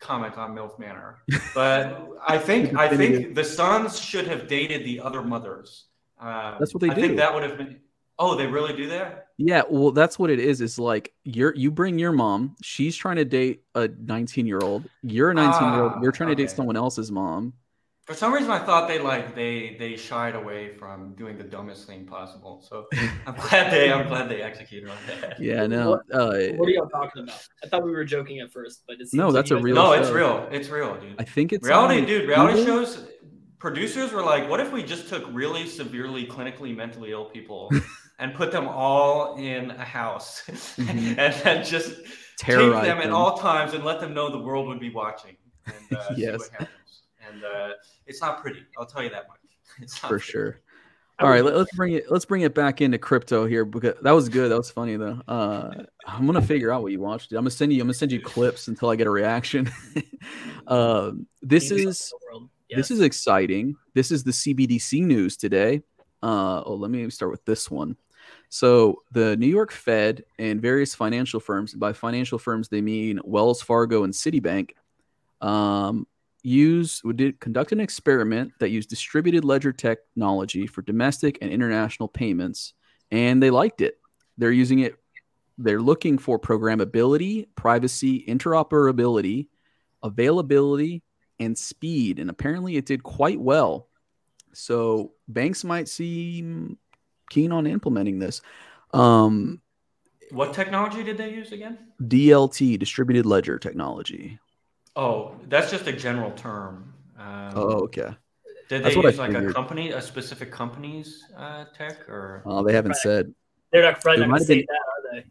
comment on MILF Manor, but I think I think the sons should have dated the other mothers. Um, that's what they I do. think that would have been. Oh, they really do that? Yeah, well, that's what it is. It's like you're you bring your mom. She's trying to date a 19 year old. You're a 19 year old. You're trying okay. to date someone else's mom. For some reason, I thought they like they they shied away from doing the dumbest thing possible. So I'm glad they I'm glad they executed on that. Yeah, no. What, uh, what are y'all talking about? I thought we were joking at first, but it's no. That's a real. No, show. it's real. It's real, dude. I think it's reality, dude. Reality Google? shows. Producers were like, "What if we just took really severely clinically mentally ill people and put them all in a house mm-hmm. and then just Terrorize them, them, at all times and let them know the world would be watching and uh, yes. And uh, it's not pretty. I'll tell you that much. It's for pretty. sure. All right, let, us bring it. Let's bring it back into crypto here because that was good. That was funny though. Uh, I'm gonna figure out what you watched. I'm gonna send you. I'm gonna send you clips until I get a reaction. uh, this is yes. this is exciting. This is the CBDC news today. Uh, oh, let me start with this one. So the New York Fed and various financial firms. By financial firms, they mean Wells Fargo and Citibank. Um, use we did conduct an experiment that used distributed ledger technology for domestic and international payments and they liked it. They're using it they're looking for programmability privacy interoperability availability and speed and apparently it did quite well. So banks might seem keen on implementing this. Um, what technology did they use again? Dlt distributed ledger technology Oh, that's just a general term. Um, oh, okay. Did they use like a company, a specific company's uh, tech, or? Oh, they haven't said. They're not probably not say that, are they?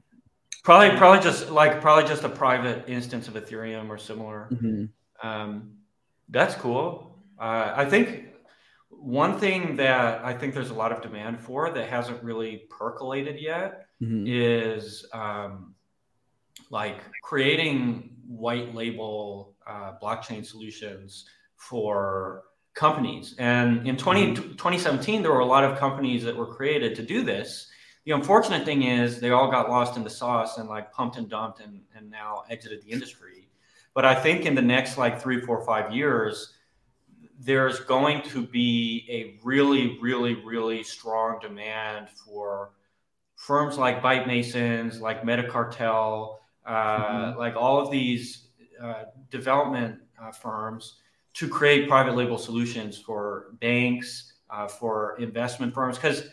Probably, probably just like probably just a private instance of Ethereum or similar. Mm-hmm. Um, that's cool. Uh, I think one thing that I think there's a lot of demand for that hasn't really percolated yet mm-hmm. is um, like creating white label uh, blockchain solutions for companies. And in 20, 2017, there were a lot of companies that were created to do this. The unfortunate thing is they all got lost in the sauce and like pumped and dumped and, and now exited the industry. But I think in the next like three, four, five years, there's going to be a really, really, really strong demand for firms like Byte Masons, like Metacartel, uh, mm-hmm. like all of these uh, development uh, firms to create private label solutions for banks, uh, for investment firms, because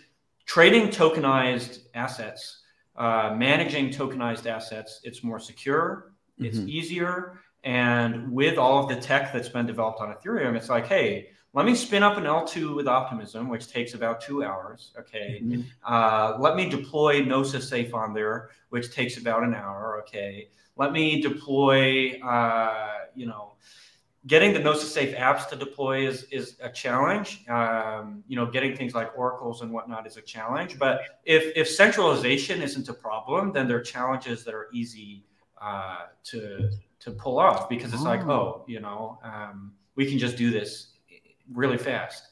trading tokenized assets, uh, managing tokenized assets, it's more secure, mm-hmm. it's easier. And with all of the tech that's been developed on Ethereum, it's like, hey, let me spin up an L2 with Optimism, which takes about two hours. Okay. Mm-hmm. Uh, let me deploy Gnosis Safe on there, which takes about an hour. Okay. Let me deploy, uh, you know, getting the Gnosis Safe apps to deploy is, is a challenge. Um, you know, getting things like oracles and whatnot is a challenge. But if, if centralization isn't a problem, then there are challenges that are easy uh, to, to pull off because it's oh. like, oh, you know, um, we can just do this really fast.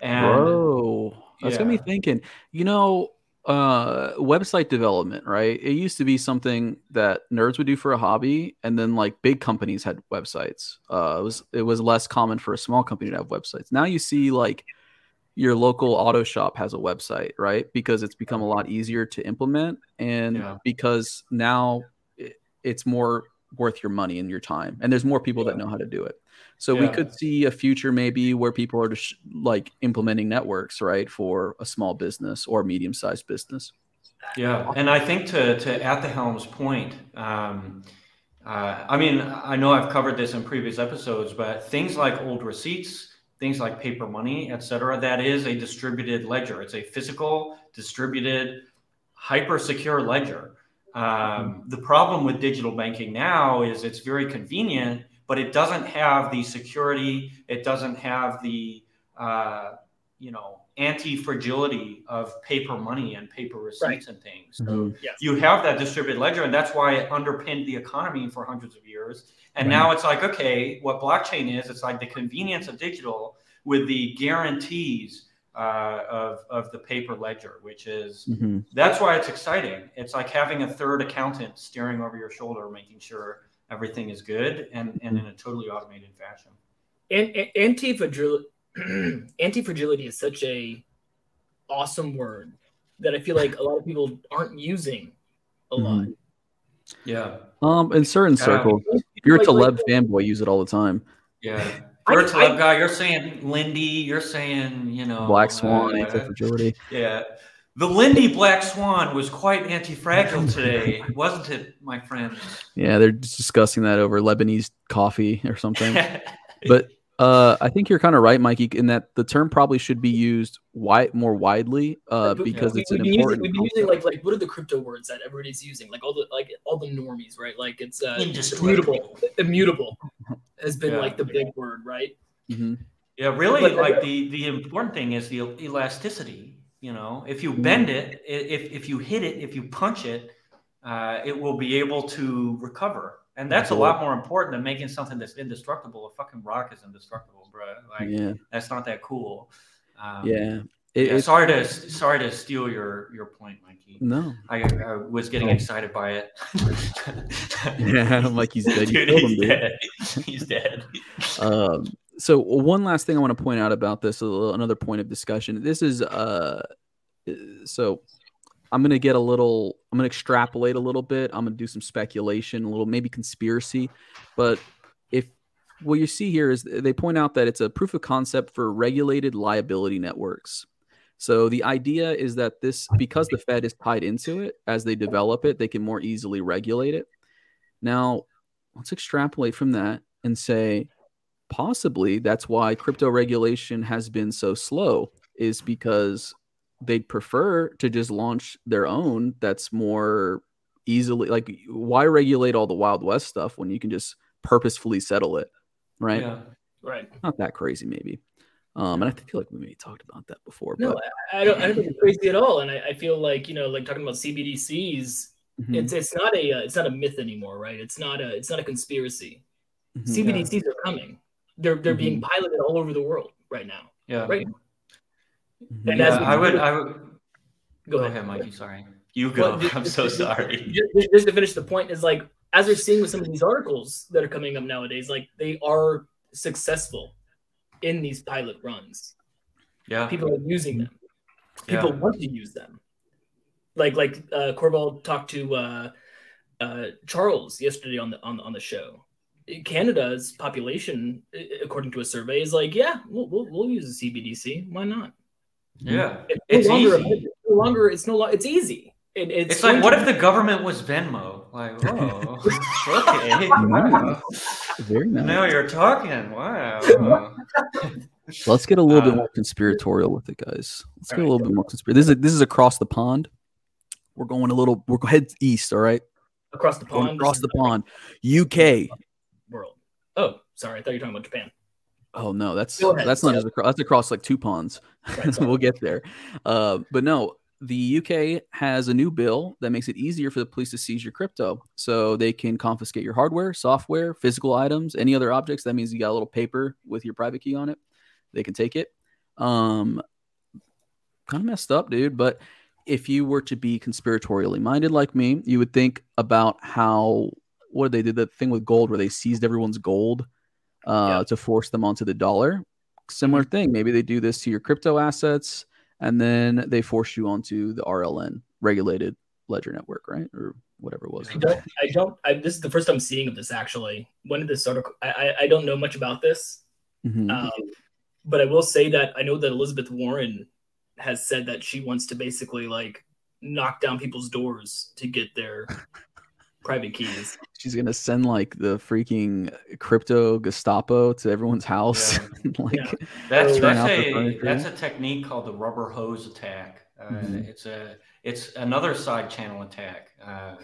And Bro, that's yeah. got me thinking. You know, uh website development right it used to be something that nerds would do for a hobby and then like big companies had websites uh it was it was less common for a small company to have websites now you see like your local auto shop has a website right because it's become a lot easier to implement and yeah. because now it's more worth your money and your time and there's more people yeah. that know how to do it so yeah. we could see a future maybe where people are just like implementing networks, right, for a small business or medium sized business. Yeah, and I think to to at the helm's point, um, uh, I mean, I know I've covered this in previous episodes, but things like old receipts, things like paper money, et cetera, that is a distributed ledger. It's a physical, distributed, hyper secure ledger. Um, the problem with digital banking now is it's very convenient but it doesn't have the security. It doesn't have the uh, you know anti-fragility of paper money and paper receipts right. and things. So mm-hmm. yes. you have that distributed ledger, and that's why it underpinned the economy for hundreds of years. And right. now it's like, okay, what blockchain is? It's like the convenience of digital with the guarantees uh, of of the paper ledger, which is mm-hmm. that's why it's exciting. It's like having a third accountant staring over your shoulder, making sure everything is good and, and in a totally automated fashion. And, and anti-fragility, anti-fragility is such a awesome word that I feel like a lot of people aren't using a mm-hmm. lot. Yeah. Um, in certain circles, if you're a Taleb like, fanboy, use it all the time. Yeah. You're a Taleb guy. You're saying Lindy. You're saying you know Black Swan, uh, anti-fragility. Yeah. The Lindy Black Swan was quite anti-fragile today, wasn't it, my friend? Yeah, they're discussing that over Lebanese coffee or something. but uh, I think you're kind of right, Mikey, in that the term probably should be used wide, more widely uh, because yeah. it's we, an important. Using, we've been using like like what are the crypto words that everybody's using? Like all the like all the normies, right? Like it's uh, immutable. Immutable has been yeah. like the big word, right? Mm-hmm. Yeah, really. But, like the the important thing is the elasticity you know, if you bend it, if if you hit it, if you punch it, uh, it will be able to recover. And that's a lot more important than making something that's indestructible. A fucking rock is indestructible, bro. Like, yeah. that's not that cool. Um, yeah. It, yeah, sorry to sorry to steal your your point, Mikey. No, I, I was getting oh. excited by it. yeah, Mikey's dead. Dude, he's, him, dead. he's dead. Um, so one last thing I want to point out about this, another point of discussion. This is uh, so I'm gonna get a little, I'm gonna extrapolate a little bit. I'm gonna do some speculation, a little maybe conspiracy, but if what you see here is they point out that it's a proof of concept for regulated liability networks. So the idea is that this, because the Fed is tied into it, as they develop it, they can more easily regulate it. Now, let's extrapolate from that and say possibly that's why crypto regulation has been so slow is because they'd prefer to just launch their own that's more easily like why regulate all the wild west stuff when you can just purposefully settle it right yeah right not that crazy maybe um, and I feel like we maybe talked about that before. No, but... I, I, don't. I don't think it's crazy at all. And I, I, feel like you know, like talking about CBDCs, mm-hmm. it's it's not a uh, it's not a myth anymore, right? It's not a it's not a conspiracy. Mm-hmm, CBDCs yeah. are coming. They're they're mm-hmm. being piloted all over the world right now. Yeah. Right. Mm-hmm. And yeah, I would I would go, go ahead, ahead Mikey. Sorry. You go. Well, I'm so sorry. Just, just to finish the point is like as we're seeing with some of these articles that are coming up nowadays, like they are successful in these pilot runs. Yeah. People are using them. People yeah. want to use them. Like like uh Corval talked to uh uh Charles yesterday on the on, on the show Canada's population, according to a survey, is like, yeah, we'll, we'll, we'll use a CBDC. Why not? Yeah, it's, it's no longer, easy. no longer. It's no longer. It's easy. It, it's, it's like, what if the government was Venmo? Like, oh, okay, wow. Very nice. Now you're talking. Wow. Let's get a little uh, bit more conspiratorial with it, guys. Let's get right. a little bit more conspiratorial. This is this is across the pond. We're going a little. We're head east. All right. Across the pond. across the pond. UK world. Oh, sorry, I thought you were talking about Japan. Oh no, that's that's not yeah. across, that's across like two ponds. Right, we'll get there. Uh, but no, the UK has a new bill that makes it easier for the police to seize your crypto, so they can confiscate your hardware, software, physical items, any other objects. That means you got a little paper with your private key on it. They can take it. Um, kind of messed up, dude. But if you were to be conspiratorially minded like me, you would think about how what did they did that thing with gold where they seized everyone's gold uh, yeah. to force them onto the dollar. Similar mm-hmm. thing. Maybe they do this to your crypto assets and then they force you onto the RLN regulated ledger network, right? Or whatever it was. I don't. I don't. I, this is the first I'm seeing of this actually. When did this article? I I, I don't know much about this, mm-hmm. um, but I will say that I know that Elizabeth Warren has said that she wants to basically like knock down people's doors to get their private keys. She's gonna send like the freaking crypto Gestapo to everyone's house. Yeah. like, yeah. That's that's a that's a technique called the rubber hose attack. Uh, mm-hmm. It's a it's another side channel attack, uh,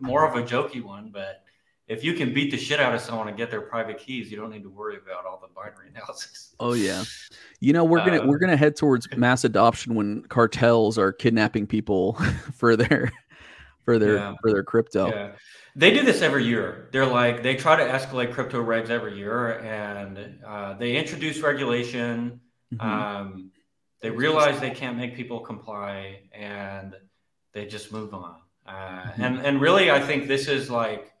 more of a jokey one, but if you can beat the shit out of someone and get their private keys, you don't need to worry about all the binary analysis. Oh yeah, you know we're gonna uh, we're gonna head towards mass adoption when cartels are kidnapping people for their for their yeah. for their crypto. Yeah. They do this every year. They're like they try to escalate crypto regs every year, and uh, they introduce regulation. Mm-hmm. Um, they realize they can't make people comply, and they just move on. Uh, mm-hmm. And and really, I think this is like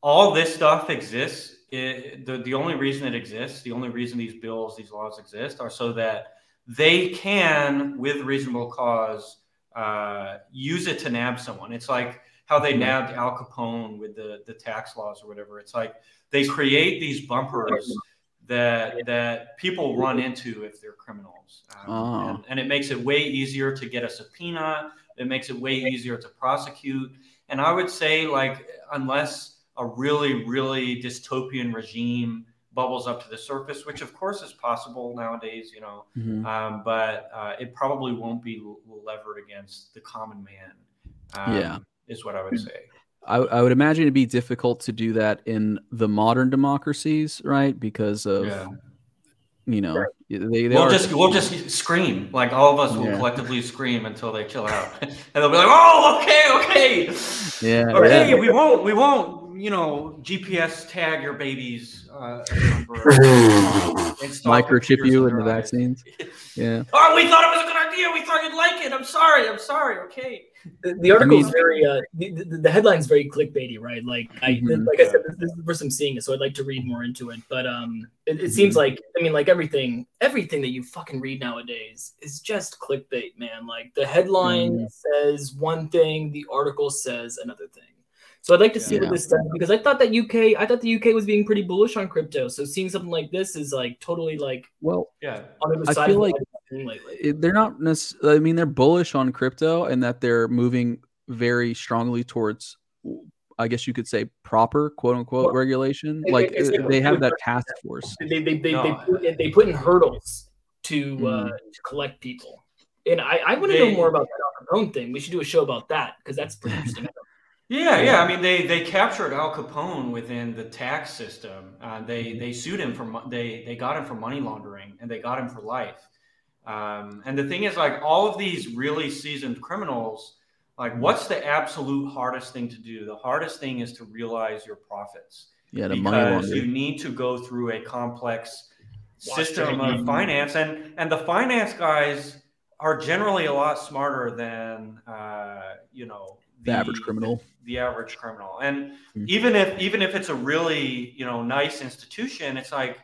all this stuff exists. It, the the only reason it exists, the only reason these bills, these laws exist, are so that they can, with reasonable cause, uh, use it to nab someone. It's like how they mm-hmm. nabbed Al Capone with the the tax laws or whatever. It's like they create these bumpers that that people run into if they're criminals, um, oh. and, and, it makes it way easier to get a subpoena. It makes it way easier to prosecute. And I would say, like, unless a really, really dystopian regime bubbles up to the surface, which of course is possible nowadays, you know, mm-hmm. um, but uh, it probably won't be levered against the common man. Um, yeah, is what I would say. I, I, would imagine it'd be difficult to do that in the modern democracies, right? Because of yeah you know, they, they we'll are, just we'll just scream like all of us will yeah. collectively scream until they chill out, and they'll be like, "Oh, okay, okay, yeah, okay, yeah. we won't, we won't, you know, GPS tag your babies, uh, microchip you in the vaccines." Yeah. Oh, we thought it was a good idea. We thought you'd like it. I'm sorry. I'm sorry. Okay. The, the article is I mean, very uh, the, the, the headline's very clickbaity, right? Like I mm-hmm. like I said, this, this, is the first I'm seeing it, so I'd like to read more into it. But um, it, it mm-hmm. seems like I mean, like everything, everything that you fucking read nowadays is just clickbait, man. Like the headline mm-hmm. says one thing, the article says another thing. So I'd like to see yeah. what this does because I thought that UK, I thought the UK was being pretty bullish on crypto. So seeing something like this is like totally like well, yeah. I feel like they're not necessarily. I mean, they're bullish on crypto and that they're moving very strongly towards. I guess you could say proper quote unquote well, regulation. It, like it, they have that task force. They they they, no. they, put, they put in hurdles to mm. uh, to collect people. And I, I want to know more about that Al Capone thing. We should do a show about that because that's pretty interesting. Yeah, yeah. I mean, they they captured Al Capone within the tax system. Uh, they mm-hmm. they sued him for they they got him for money laundering and they got him for life. Um, and the thing is, like all of these really seasoned criminals, like mm-hmm. what's the absolute hardest thing to do? The hardest thing is to realize your profits. Yeah, the because you need to go through a complex system of finance, and and the finance guys are generally a lot smarter than uh, you know the, the average criminal the average criminal. And mm-hmm. even if even if it's a really you know nice institution, it's like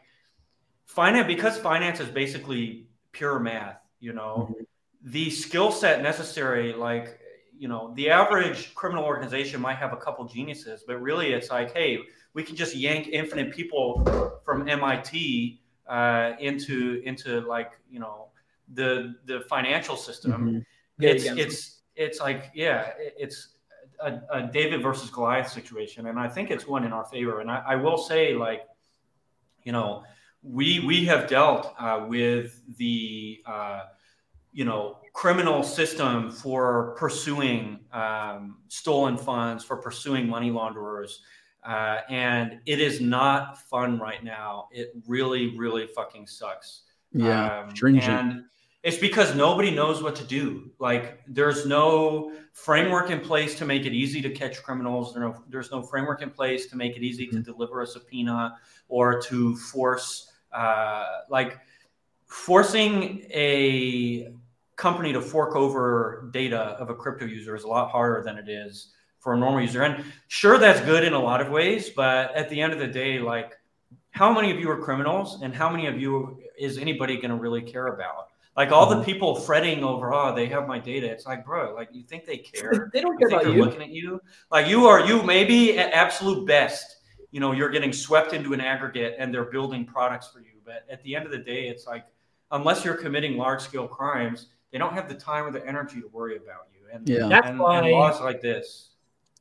finance because finance is basically pure math. You know, mm-hmm. the skill set necessary, like you know, the average criminal organization might have a couple geniuses, but really it's like, hey, we can just yank infinite people from MIT uh, into into like you know the the financial system. Mm-hmm. Yeah, it's it's it's like yeah, it's a, a, David versus Goliath situation, and I think it's one in our favor. And I, I will say, like, you know, we we have dealt uh, with the uh, you know criminal system for pursuing um, stolen funds, for pursuing money launderers. Uh, and it is not fun right now. It really, really fucking sucks. Yeah, um, stringent. And it's because nobody knows what to do. Like there's no framework in place to make it easy to catch criminals. There's no, there's no framework in place to make it easy mm-hmm. to deliver a subpoena or to force uh, like forcing a company to fork over data of a crypto user is a lot harder than it is for a normal user. And sure, that's good in a lot of ways, but at the end of the day, like, how many of you are criminals, and how many of you is anybody going to really care about? Like all the mm-hmm. people fretting over, oh, they have my data. It's like, bro, like you think they care? they don't care about you. They're looking at you, like you are you maybe at absolute best. You know, you're getting swept into an aggregate, and they're building products for you. But at the end of the day, it's like unless you're committing large scale crimes, they don't have the time or the energy to worry about you. And yeah, that's and, why and laws like this.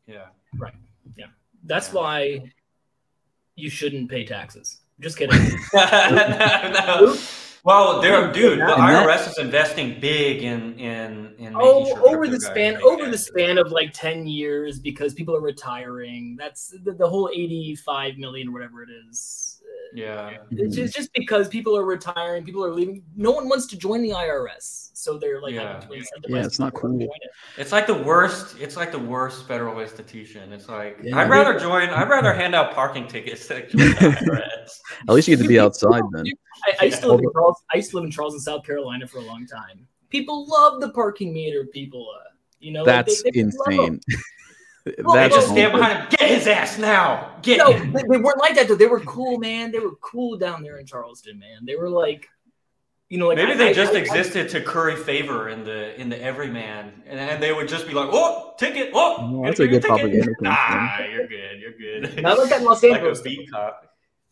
Yeah. Right. Yeah. That's yeah. why you shouldn't pay taxes. Just kidding. no, no. Well, there, dude, the IRS is investing big in in in oh, sure over the span over the span of like ten years because people are retiring. That's the, the whole eighty five million, whatever it is. Yeah, it's just, just because people are retiring, people are leaving. No one wants to join the IRS, so they're like yeah, yeah it's not cool. It. It's like the worst. It's like the worst federal institution. It's like yeah. I'd rather join. I'd rather hand out parking tickets than join the IRS. At least you get to be outside then. I, I, used to live in Charles, I used to live in Charleston, South Carolina for a long time. People love the parking meter. People, uh, you know, that's like they, they insane. Well, that's just stand behind him. Get his ass now. Get. No, they, they, weren't like that though. They were cool, man. They were cool down there in Charleston, man. They were like, you know, like maybe I, they just I, existed to curry favor in the in the everyman, and, and they would just be like, "Oh, ticket! Oh, that's a good propaganda." Nah, you're good. You're good. Not like that in Los Angeles. like a beat cop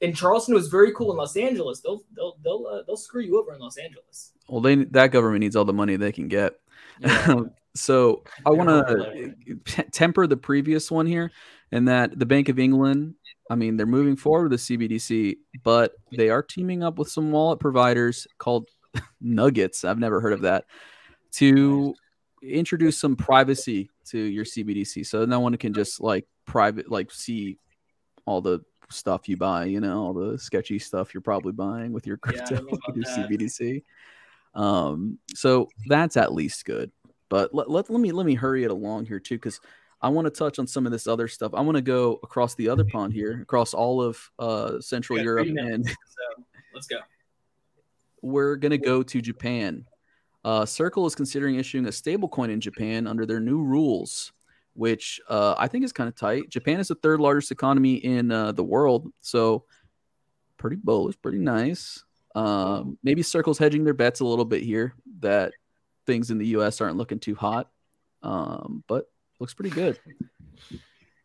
and Charleston was very cool in Los Angeles. They'll they'll they'll uh, they'll screw you over in Los Angeles. Well, they that government needs all the money they can get. Yeah. so I want to temper the previous one here, and that the Bank of England. I mean, they're moving forward with the CBDC, but they are teaming up with some wallet providers called Nuggets. I've never heard of that to introduce some privacy to your CBDC, so no one can just like private like see all the stuff you buy, you know, all the sketchy stuff you're probably buying with your crypto, yeah, with your that. CBDC. Um, so that's at least good. But let, let, let me let me hurry it along here too, because I want to touch on some of this other stuff. I want to go across the other pond here, across all of uh, Central Europe, and so let's go. We're gonna go to Japan. Uh, Circle is considering issuing a stablecoin in Japan under their new rules which uh, I think is kind of tight. Japan is the third largest economy in uh, the world, so pretty bullish, pretty nice. Um, maybe Circle's hedging their bets a little bit here that things in the U.S. aren't looking too hot, um, but looks pretty good.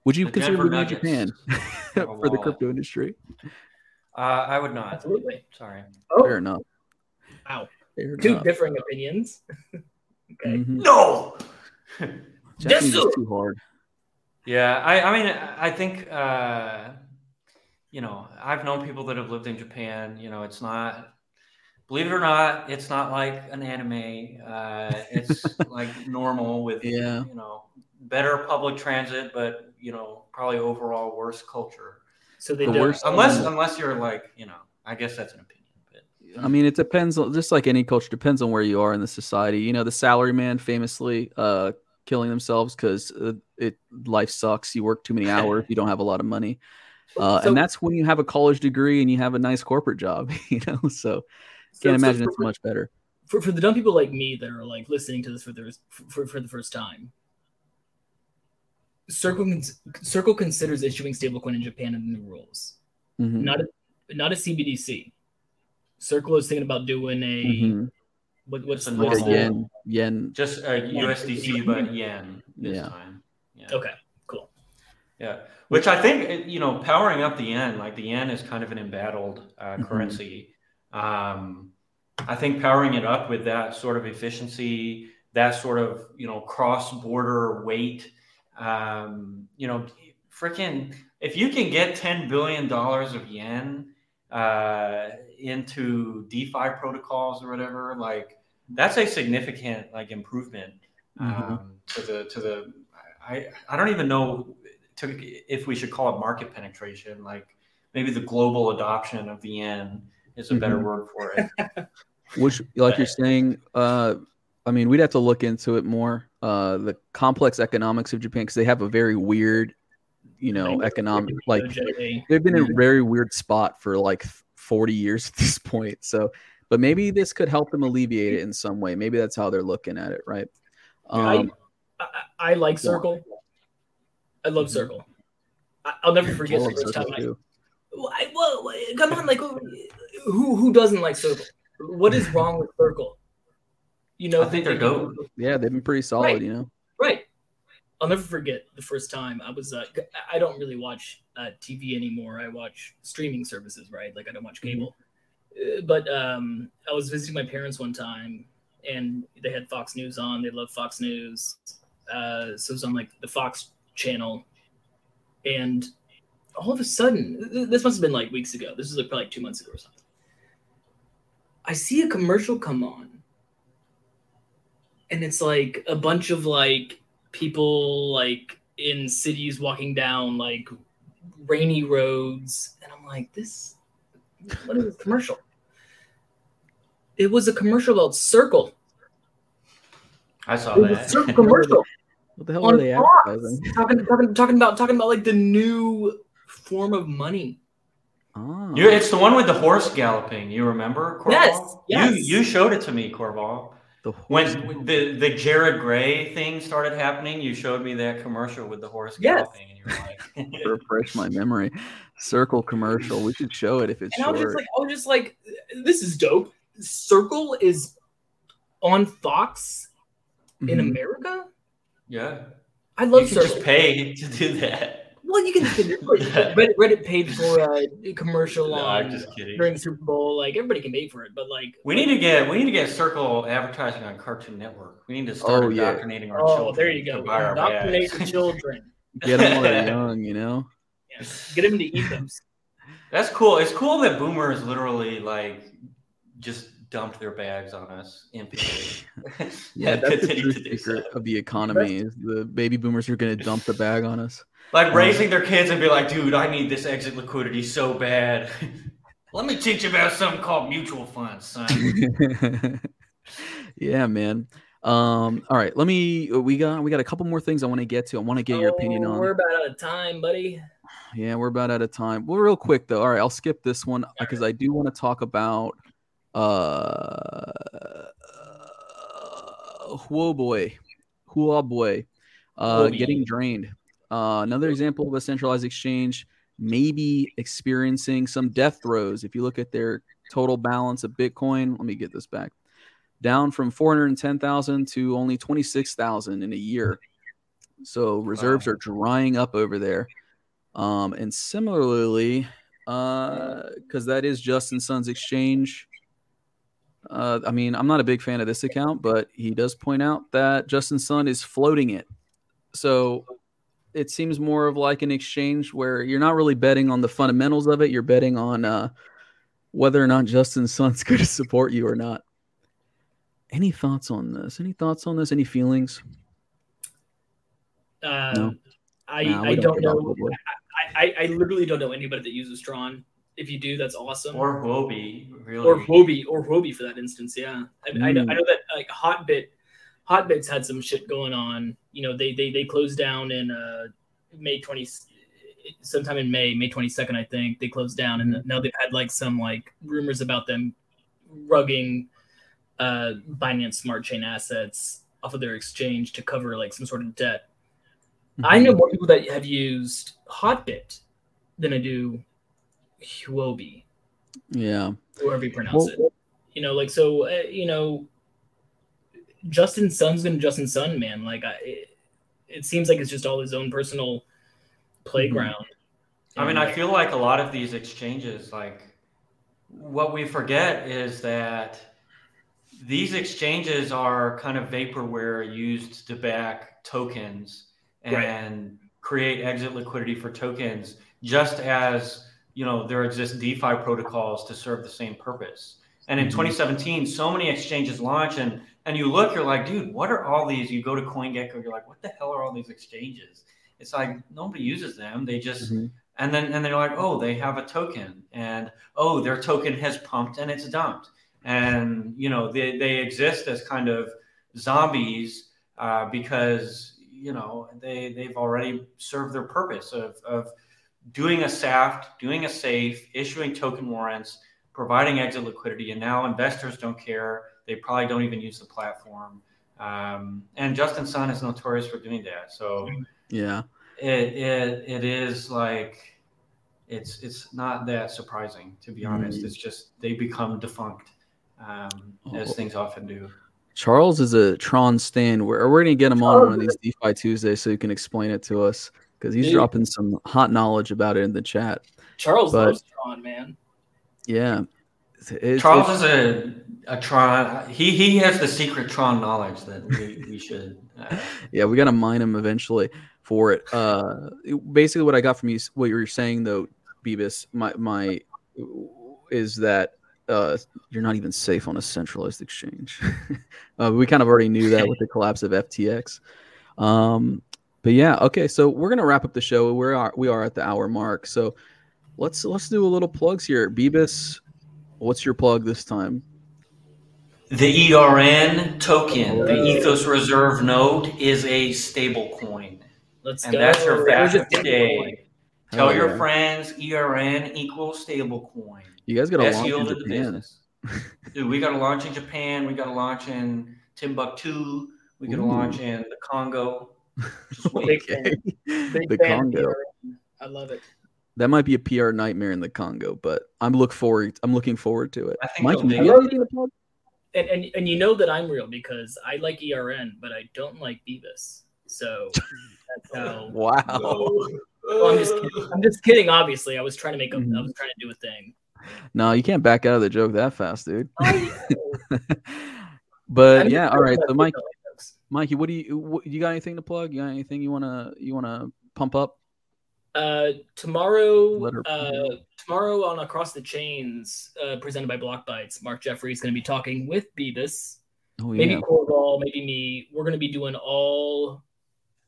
Would you the consider moving to Japan for the crypto industry? Uh, I would not. Absolutely. Sorry. Oh. Fair enough. Wow. Fair Two enough. differing opinions. okay. Mm-hmm. No. Japanese is too hard. Yeah, I, I mean, I think, uh, you know, I've known people that have lived in Japan. You know, it's not, believe it or not, it's not like an anime. Uh, it's like normal with, yeah. you know, better public transit, but you know, probably overall worse culture. So they the don't, worst, unless unless you're like, you know, I guess that's an opinion. I mean, it depends. On, Just like any culture, depends on where you are in the society. You know, the salary man famously uh, killing themselves because uh, it life sucks. You work too many hours. you don't have a lot of money, uh, so, and that's when you have a college degree and you have a nice corporate job. You know, so can't imagine so for, it's much better. For, for the dumb people like me that are like listening to this for the for, for the first time, Circle Circle considers issuing stablecoin in Japan and the new rules, mm-hmm. not a, not a CBDC. Circle is thinking about doing a mm-hmm. What, what's the like normal yen? Yen. Just a USDC, but yen this yeah. time. Yeah. Okay. Yeah. Which I think you know, powering up the yen, like the yen is kind of an embattled uh, mm-hmm. currency. Um, I think powering it up with that sort of efficiency, that sort of you know cross-border weight, um, you know, freaking if you can get ten billion dollars of yen uh, into DeFi protocols or whatever, like that's a significant like improvement mm-hmm. um, to the to the I I don't even know to, if we should call it market penetration like maybe the global adoption of the yen is a better mm-hmm. word for it which like but, you're saying uh I mean we'd have to look into it more uh the complex economics of Japan because they have a very weird you know economic like they've been in a very weird spot for like 40 years at this point so but maybe this could help them alleviate it in some way. Maybe that's how they're looking at it, right? Um, I, I, I like Circle. I love mm-hmm. Circle. I, will never forget the first time I. I well, come on, like who who doesn't like Circle? What is wrong with Circle? You know, I think they're dope. Yeah, they've been pretty solid. Right. You know, right. I'll never forget the first time I was. Uh, I don't really watch uh, TV anymore. I watch streaming services, right? Like I don't watch cable. Mm-hmm. Uh, but um, I was visiting my parents one time, and they had Fox News on. They love Fox News, uh, so it was on like the Fox channel, and all of a sudden, this must have been like weeks ago. This is like probably like two months ago or something. I see a commercial come on, and it's like a bunch of like people like in cities walking down like rainy roads, and I'm like, this. What is this commercial? It was a commercial about Circle. I saw it that. Circle commercial. What the hell are they advertising? Talking, talking, talking about talking about like the new form of money. Oh. You, it's the one with the horse galloping. You remember? Corval? Yes, yes. You you showed it to me, Corval. The when the the Jared Gray thing started happening, you showed me that commercial with the horse yes. galloping, and you were like, refresh my memory. Circle commercial. We should show it if it's. And short. I was just like, I was just like, this is dope. Circle is on Fox mm-hmm. in America. Yeah. I love you Just pay to do that. Well, you can Reddit, Reddit paid for uh, a commercial no, on during the Super Bowl. Like everybody can pay for it, but like we need to get we need to get Circle advertising on Cartoon Network. We need to oh, start oh, indoctrinating yeah. our oh, children. there you go. Indoctrinate the children. Get them when they're young, you know. Yes. Get them to eat them. That's cool. It's cool that boomers literally like just dumped their bags on us impotently. yeah, that's the true secret so. of the economy is the baby boomers are going to dump the bag on us. Like raising their kids and be like, dude, I need this exit liquidity so bad. Let me teach you about something called mutual funds, son. yeah, man. Um, all right, let me we got we got a couple more things I want to get to. I want to get oh, your opinion on. We're about out of time, buddy. Yeah, we're about out of time. Well, real quick though. All right, I'll skip this one because I do want to talk about uh, Huoboy, Huoboy, uh, getting drained. Uh, another example of a centralized exchange, maybe experiencing some death throes. If you look at their total balance of Bitcoin, let me get this back, down from 410,000 to only 26,000 in a year. So reserves wow. are drying up over there. Um, and similarly, because uh, that is Justin Sun's exchange, uh, I mean, I'm not a big fan of this account, but he does point out that Justin Sun is floating it. So it seems more of like an exchange where you're not really betting on the fundamentals of it. You're betting on uh, whether or not Justin Sun's going to support you or not. Any thoughts on this? Any thoughts on this? Any feelings? Uh, no? I, nah, I don't, don't know. I, I, I literally don't know anybody that uses Tron if you do, that's awesome. Or Huobi, really. Or Huobi, or Huobi for that instance. Yeah, I, mm. I, know, I know that like Hotbit, Hotbit's had some shit going on. You know, they they they closed down in uh May twenty, sometime in May, May twenty second, I think they closed down, and now they've had like some like rumors about them rugging uh Binance Smart Chain assets off of their exchange to cover like some sort of debt. Mm-hmm. I know more people that have used Hotbit than I do Huobi. Yeah. However you pronounce well, it. You know, like so. Uh, you know, Justin Sun's gonna Justin Sun, man. Like, I, it, it, seems like it's just all his own personal playground. Mm-hmm. I mean, I feel like a lot of these exchanges, like, what we forget is that these exchanges are kind of vaporware used to back tokens and right. create exit liquidity for tokens, just as you know, there exist DeFi protocols to serve the same purpose. And in mm-hmm. 2017, so many exchanges launch and and you look, you're like, dude, what are all these? You go to CoinGecko, you're like, what the hell are all these exchanges? It's like nobody uses them. They just mm-hmm. and then and they're like, oh, they have a token, and oh, their token has pumped and it's dumped, and you know they they exist as kind of zombies uh, because you know they they've already served their purpose of of doing a SAFT, doing a safe, issuing token warrants, providing exit liquidity, and now investors don't care. They probably don't even use the platform. Um, and Justin Sun is notorious for doing that. So yeah, it it it is like it's it's not that surprising to be honest. Mm. It's just they become defunct um, as oh. things often do. Charles is a Tron stan. We're, we're going to get him on one of these DeFi Tuesdays so you can explain it to us because he's Dude. dropping some hot knowledge about it in the chat. Charles but, loves Tron, man. Yeah. It's, Charles it's, is a, a Tron. He he has the secret Tron knowledge that we, we should. Uh, yeah, we got to mine him eventually for it. Uh, basically, what I got from you, what you were saying though, Bebis, my my is that uh, you're not even safe on a centralized exchange. uh, we kind of already knew that with the collapse of FTX. Um, but yeah, okay. So we're gonna wrap up the show. We are we are at the hour mark. So let's let's do a little plugs here. Bebis, what's your plug this time? The ERN token, the Ethos Reserve Note, is a stable coin. Let's and go. that's your fact of today. Tell your yeah. friends ERN equals stable coin. You guys got to launch in Japan. Dude, we got to launch in Japan. We got to launch in Timbuktu. We got to launch in the Congo. Big okay. Big the Congo. I love it. That might be a PR nightmare in the Congo, but I'm look forward. I'm looking forward to it. I think Mike, you and, and and you know that I'm real because I like ERN, but I don't like Bebis. So that's how. wow. Well, I'm just kidding. I'm just kidding. Obviously, I was trying to make a. Mm-hmm. I was trying to do a thing. No, you can't back out of the joke that fast, dude. but I'm yeah, all right. So, Mike, Mikey, what do you what, you got? Anything to plug? You got anything you wanna you wanna pump up? Uh, tomorrow, uh, tomorrow on Across the Chains, uh, presented by Blockbytes, Mark Jeffrey is going to be talking with Bebis, oh, yeah. maybe Corval, maybe me. We're going to be doing all.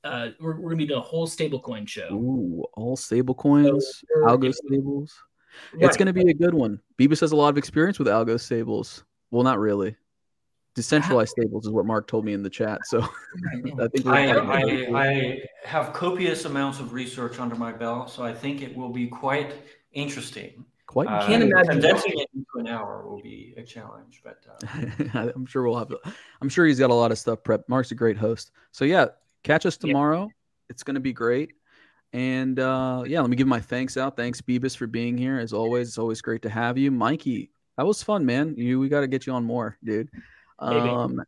Uh, we're, we're going to be doing a whole stablecoin show. Ooh, all stablecoins, so, algo stables. Right. It's going to be a good one. Bebis has a lot of experience with algo stables. Well, not really. Decentralized stables is what Mark told me in the chat. So I think I, I, I, have copious amounts of research under my belt, so I think it will be quite interesting. Quite. Uh, can't imagine condensing it into an hour will be a challenge, but uh, I'm sure we'll have. I'm sure he's got a lot of stuff prepped. Mark's a great host. So yeah, catch us tomorrow. Yeah. It's going to be great. And uh, yeah, let me give my thanks out. Thanks, Bebis, for being here. As always, it's always great to have you. Mikey, that was fun, man. You we got to get you on more, dude. Um,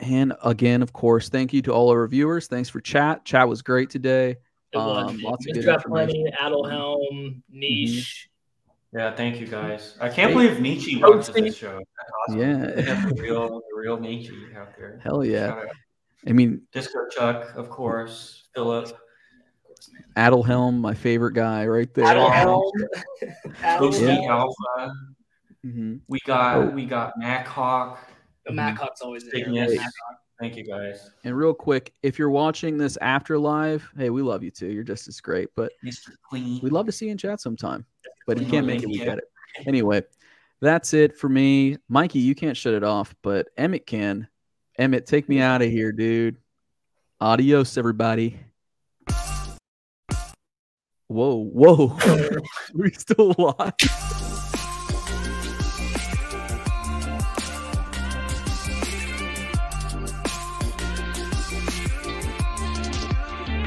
and again, of course, thank you to all our viewers. Thanks for chat. Chat was great today. Um, lots of good information. Adelhelm, Niche. Mm-hmm. Yeah, thank you guys. I can't hey. believe Nietzsche watches this show. Awesome. Yeah, the real, the real Nietzsche out there. Hell yeah! I mean, Disco Chuck, of course. Philip. Adelhelm, my favorite guy, right there. Adelhelm, Toasty yeah. Alpha. Mm-hmm. We got oh. we got Mac Hawk. The Mac Hawk's always there. Thank you guys. And real quick, if you're watching this after live, hey, we love you too. You're just as great. But Mr. Clean. we'd love to see you in chat sometime. But you can't make it, we get it. Anyway, that's it for me. Mikey, you can't shut it off, but Emmett can. Emmett, take me out of here, dude. Adios, everybody. Whoa, whoa. we still alive.